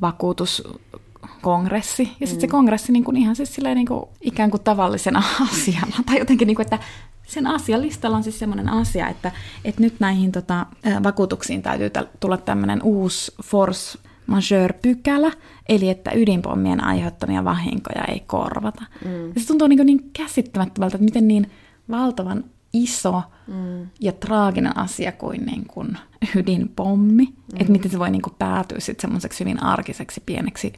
vakuutuskongressi. Ja sitten mm. se kongressi niin kuin ihan siis silleen niin kuin ikään kuin tavallisena asiana. Tai jotenkin, niin kuin, että sen asialistalla on siis semmoinen asia, että, että nyt näihin tota, vakuutuksiin täytyy tulla tämmöinen uusi force majeure-pykälä, eli että ydinpommien aiheuttamia vahinkoja ei korvata. Mm. Ja se tuntuu niin, niin käsittämättömältä, että miten niin valtavan iso mm. ja traaginen asia kuin, niin kuin ydinpommi. Mm. Että miten se voi niin kuin päätyä sitten semmoiseksi hyvin arkiseksi pieneksi,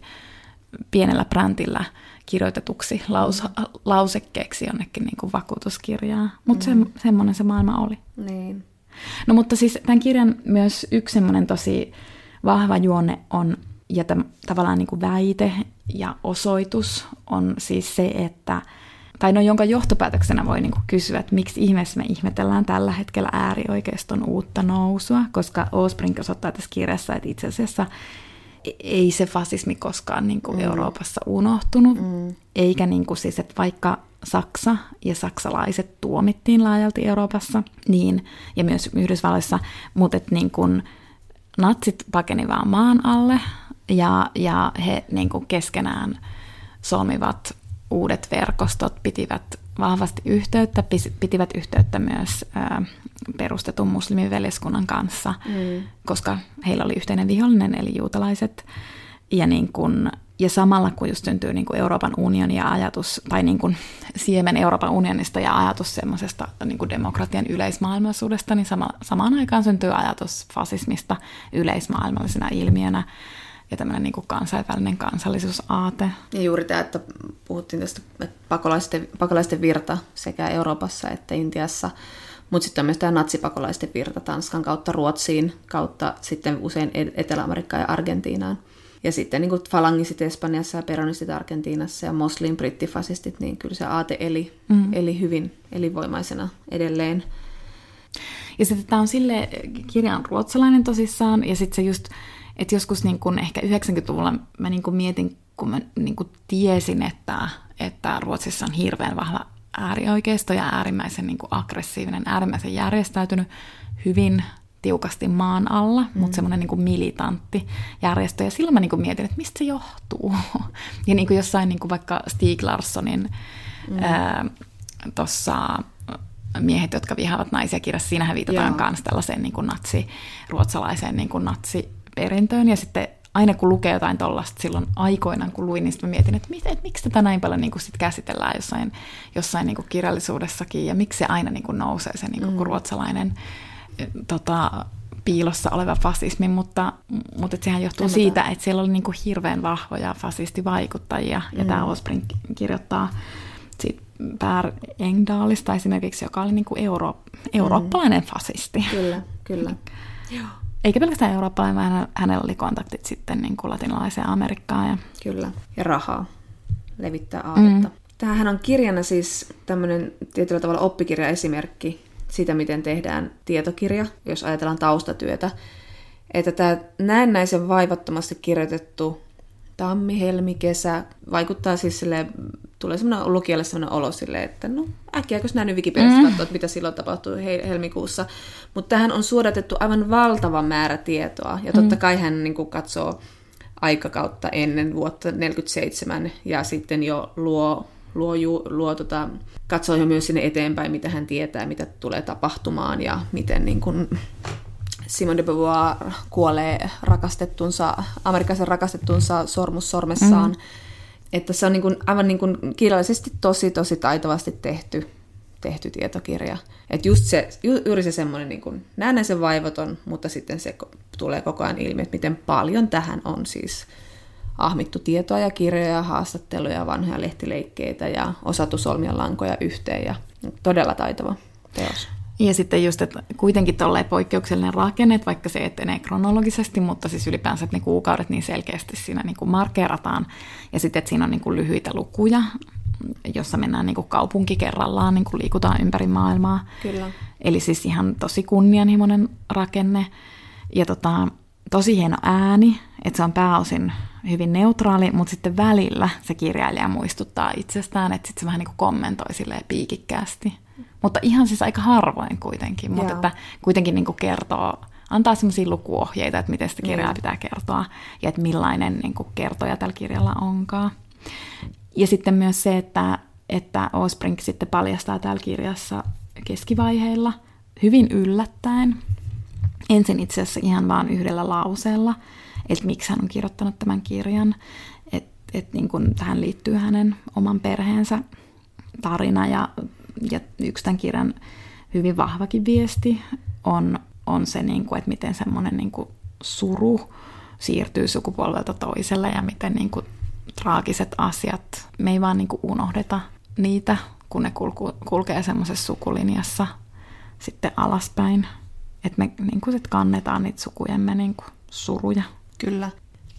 pienellä brändillä kirjoitetuksi laus, mm. lausekkeeksi jonnekin niin kuin vakuutuskirjaa. Mutta mm. se, semmoinen se maailma oli. Niin. No mutta siis tämän kirjan myös yksi semmoinen tosi vahva juonne on, ja täm, tavallaan niin kuin väite ja osoitus on siis se, että – tai no jonka johtopäätöksenä voi niinku kysyä, että miksi ihmeessä me ihmetellään tällä hetkellä äärioikeiston uutta nousua, koska Osbrink osoittaa tässä kirjassa, että itse asiassa ei se fasismi koskaan niin kuin mm. Euroopassa unohtunut, mm. eikä niin kuin siis, että vaikka Saksa ja saksalaiset tuomittiin laajalti Euroopassa, niin, ja myös Yhdysvalloissa, mutta että niin kuin natsit pakeni vaan maan alle, ja, ja he niin kuin keskenään solmivat uudet verkostot pitivät vahvasti yhteyttä, pitivät yhteyttä myös perustetun muslimiveljeskunnan kanssa, mm. koska heillä oli yhteinen vihollinen, eli juutalaiset. Ja, niin kun, ja samalla kun just syntyy niin kuin Euroopan unioni ja ajatus, tai niin kuin siemen Euroopan unionista ja ajatus semmoisesta niin kuin demokratian yleismaailmallisuudesta, niin sama, samaan aikaan syntyy ajatus fasismista yleismaailmallisena ilmiönä ja tämmöinen niin kuin kansainvälinen kansallisuusaate. Ja juuri tämä, että puhuttiin tästä että pakolaisten, pakolaisten virta sekä Euroopassa että Intiassa, mutta sitten myös tämä natsipakolaisten virta Tanskan kautta Ruotsiin, kautta sitten usein Etelä-Amerikkaan ja Argentiinaan. Ja sitten niin kuin falangisit Espanjassa ja peronistit Argentiinassa ja moslin brittifasistit, niin kyllä se aate eli, mm. eli hyvin elinvoimaisena edelleen. Ja sitten tämä on sille kirjan ruotsalainen tosissaan, ja sitten se just että joskus niin kun ehkä 90-luvulla mä niin kun mietin, kun mä niin kun tiesin, että, että Ruotsissa on hirveän vahva äärioikeisto ja äärimmäisen niin aggressiivinen, äärimmäisen järjestäytynyt, hyvin tiukasti maan alla, mm. mutta semmoinen niin militantti järjestö. Ja silloin mä niin mietin, että mistä se johtuu. Ja niin kuin jossain niin kuin vaikka Stieg Larssonin mm. tuossa miehet, jotka vihaavat naisia kirjassa. Siinähän viitataan myös tällaiseen niin kuin natsi, ruotsalaiseen niin kuin natsiperintöön. Ja sitten aina kun lukee jotain tuollaista silloin aikoinaan, kun luin, niin sitten mietin, että, mit, että miksi tätä näin paljon niin kuin sit käsitellään jossain, jossain niin kuin kirjallisuudessakin, ja miksi se aina niin kuin nousee se niin kuin, mm. ruotsalainen tota, piilossa oleva fasismi, mutta, mutta sehän johtuu Tämä siitä, että siellä oli niin kuin hirveän vahvoja fasistivaikuttajia, mm. ja tämä Osprink kirjoittaa siitä Per Engdaalista esimerkiksi, joka oli niin kuin euro, eurooppalainen mm. fasisti. Kyllä, kyllä. Joo. Eikä pelkästään eurooppalainen, vaan hänellä oli kontaktit sitten niin kuin latinalaiseen Amerikkaan. Ja... Kyllä, ja rahaa levittää aatetta. Mm. Tämähän on kirjana siis tämmöinen tietyllä tavalla oppikirjaesimerkki siitä, miten tehdään tietokirja, jos ajatellaan taustatyötä. Että tämä näennäisen vaivattomasti kirjoitettu tammi, helmi, kesä vaikuttaa siis sille, tulee semmoinen lukijalle semmoinen olo sille, että no äkkiä, jos näin Wikipediassa mm. katsoo, mitä silloin tapahtui helmikuussa. Mutta tähän on suodatettu aivan valtava määrä tietoa, ja totta mm. kai hän niin kuin, katsoo aikakautta ennen vuotta 1947 ja sitten jo luo, luo, luo, tota, katsoo jo myös sinne eteenpäin, mitä hän tietää, mitä tulee tapahtumaan ja miten niin kuin, Simone de Beauvoir kuolee rakastettunsa, amerikkalaisen rakastettunsa sormus sormessaan. Mm. Että se on niin kuin, aivan niin kuin kirjallisesti tosi, tosi taitavasti tehty, tehty tietokirja. Että just se, ju, juuri se semmoinen niin kuin näennäisen vaivoton, mutta sitten se tulee koko ajan ilmi, että miten paljon tähän on siis ahmittu tietoa ja kirjoja, haastatteluja, vanhoja lehtileikkeitä ja osattu solmia lankoja yhteen ja todella taitava teos. Ja sitten just, että kuitenkin tolleen poikkeuksellinen rakenne, että vaikka se etenee kronologisesti, mutta siis ylipäänsä että ne kuukaudet niin selkeästi siinä niin kuin markerataan. Ja sitten, että siinä on niin kuin lyhyitä lukuja, jossa mennään niin kuin kaupunki kerrallaan, niin kuin liikutaan ympäri maailmaa. Kyllä. Eli siis ihan tosi kunnianhimoinen rakenne. Ja tota, tosi hieno ääni, että se on pääosin hyvin neutraali, mutta sitten välillä se kirjailija muistuttaa itsestään, että sitten se vähän niin kuin kommentoi silleen piikikkäästi. Mutta ihan siis aika harvoin kuitenkin, mutta että kuitenkin niin kuin kertoo, antaa sellaisia lukuohjeita, että miten sitä kirjaa mm. pitää kertoa ja että millainen niin kuin kertoja tällä kirjalla onkaan. Ja sitten myös se, että, että Osprink sitten paljastaa täällä kirjassa keskivaiheilla hyvin yllättäen, ensin itse asiassa ihan vaan yhdellä lauseella, että miksi hän on kirjoittanut tämän kirjan, että et niin kun tähän liittyy hänen oman perheensä tarina ja ja yksi tämän kirjan hyvin vahvakin viesti on, on se, niin kuin, että miten semmoinen niin kuin suru siirtyy sukupolvelta toiselle ja miten niin kuin, traagiset asiat, me ei vaan niin kuin, unohdeta niitä, kun ne kulku, kulkee semmoisessa sukulinjassa sitten alaspäin. Että me niin kuin, sit kannetaan niitä sukujemme niin kuin, suruja. Kyllä.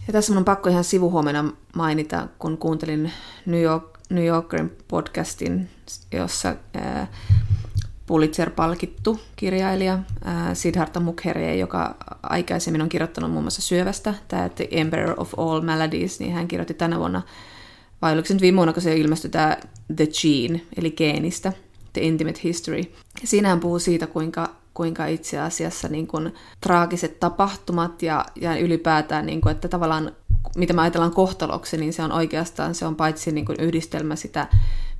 Ja tässä on pakko ihan sivuhuomenna mainita, kun kuuntelin New York New Yorkerin podcastin, jossa Pulitzer-palkittu kirjailija Siddhartha Mukherjee, joka aikaisemmin on kirjoittanut muun muassa syövästä, tämä The Emperor of All Maladies, niin hän kirjoitti tänä vuonna, vai oliko se nyt viime vuonna, kun se ilmestyi tämä The Gene, eli geenistä, The Intimate History. Siinä hän puhuu siitä, kuinka kuinka itse asiassa niin kuin, traagiset tapahtumat ja, ja ylipäätään, niin kuin, että tavallaan mitä me ajatellaan kohtaloksi, niin se on oikeastaan se on paitsi niin kuin yhdistelmä sitä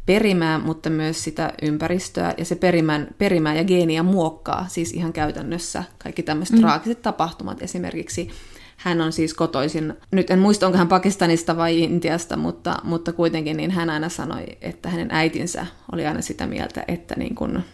perimää, mutta myös sitä ympäristöä, ja se perimän, perimää ja geeniä muokkaa, siis ihan käytännössä kaikki tämmöiset mm. traagiset tapahtumat. Esimerkiksi hän on siis kotoisin, nyt en muista onko hän Pakistanista vai Intiasta, mutta, mutta kuitenkin niin hän aina sanoi, että hänen äitinsä oli aina sitä mieltä, että niin kuin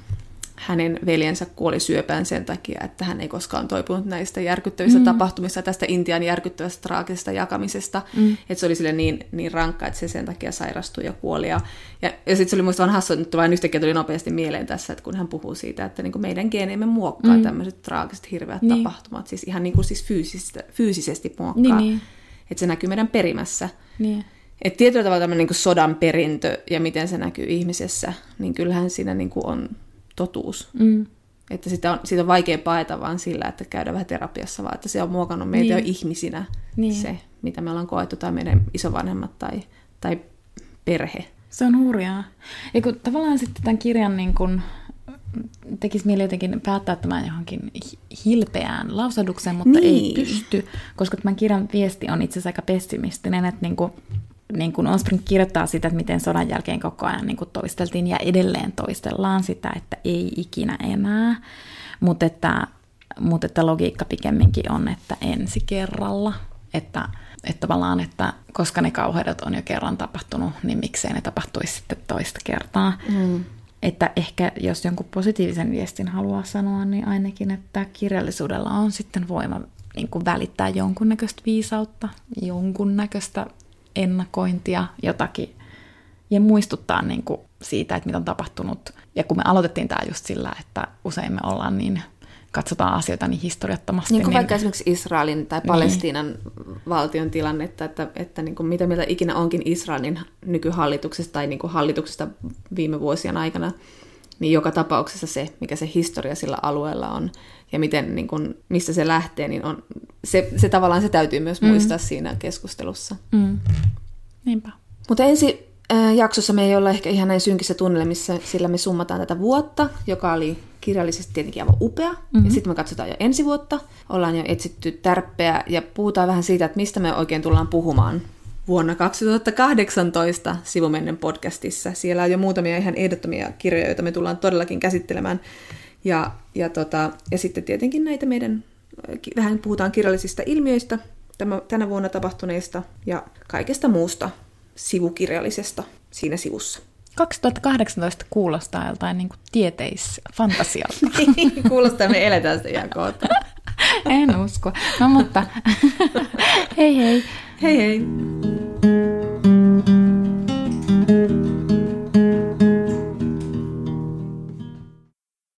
hänen veljensä kuoli syöpään sen takia, että hän ei koskaan toipunut näistä järkyttävistä mm. tapahtumista, tästä Intian järkyttävästä traagisesta jakamisesta. Mm. Että se oli sille niin, niin rankka, että se sen takia sairastui ja kuoli. Ja, ja, ja sitten se oli muista vaan hassu, että vain yhtäkkiä tuli nopeasti mieleen tässä, että kun hän puhuu siitä, että niin kuin meidän geeneimme muokkaa mm. tämmöiset traagiset hirveät niin. tapahtumat. Siis ihan niin kuin siis fyysisesti, fyysisesti muokkaa. Niin, niin. Että se näkyy meidän perimässä. Niin. Että tietyllä tavalla tämmöinen niin sodan perintö ja miten se näkyy ihmisessä, niin kyllähän siinä niin kuin on totuus. Mm. Että sitä on, siitä on vaikea paeta vaan sillä, että käydään vähän terapiassa, vaan että se on muokannut meitä niin. jo ihmisinä niin. se, mitä me ollaan koettu, tai meidän isovanhemmat tai, tai perhe. Se on hurjaa. Ja kun tavallaan sitten tämän kirjan niin kun, tekisi mieli jotenkin päättää tämän johonkin hilpeään lausahdukseen, mutta niin. ei pysty, koska tämän kirjan viesti on itse asiassa aika pessimistinen, että niin kuin, niin kuin Osprink kirjoittaa sitä, että miten sodan jälkeen koko ajan niin kuin toisteltiin ja edelleen toistellaan sitä, että ei ikinä enää, mutta että, mutta että logiikka pikemminkin on, että ensi kerralla, että, että tavallaan, että koska ne kauheudet on jo kerran tapahtunut, niin miksei ne tapahtuisi sitten toista kertaa. Mm. Että ehkä jos jonkun positiivisen viestin haluaa sanoa, niin ainakin, että kirjallisuudella on sitten voima niin kuin välittää jonkunnäköistä viisautta, jonkunnäköistä ennakointia, jotakin, ja muistuttaa niin kuin siitä, että mitä on tapahtunut. Ja kun me aloitettiin tämä just sillä, että usein me ollaan niin katsotaan asioita niin historiattomasti. Niin kuin niin... vaikka esimerkiksi Israelin tai niin. Palestiinan niin. valtion tilannetta, että, että niin kuin mitä mieltä ikinä onkin Israelin nykyhallituksesta tai niin kuin hallituksesta viime vuosien aikana, niin joka tapauksessa se, mikä se historia sillä alueella on ja miten, niin kuin, mistä se lähtee, niin on, se, se tavallaan se täytyy myös mm. muistaa siinä keskustelussa. Mm. Niinpä. Mutta ensi äh, jaksossa me ei olla ehkä ihan näin synkissä tunnelmissa, sillä me summataan tätä vuotta, joka oli kirjallisesti tietenkin aivan upea. Mm-hmm. Ja sitten me katsotaan jo ensi vuotta. Ollaan jo etsitty tärppeä ja puhutaan vähän siitä, että mistä me oikein tullaan puhumaan vuonna 2018 Sivumennen podcastissa. Siellä on jo muutamia ihan ehdottomia kirjoja, joita me tullaan todellakin käsittelemään. Ja, ja, tota, ja sitten tietenkin näitä meidän, vähän puhutaan kirjallisista ilmiöistä tänä vuonna tapahtuneista ja kaikesta muusta sivukirjallisesta siinä sivussa. 2018 kuulostaa joltain niin tieteisfantasialta. Kuulostaa, me eletään sitä ihan kohta en usko. No mutta hei hei. Hei hei.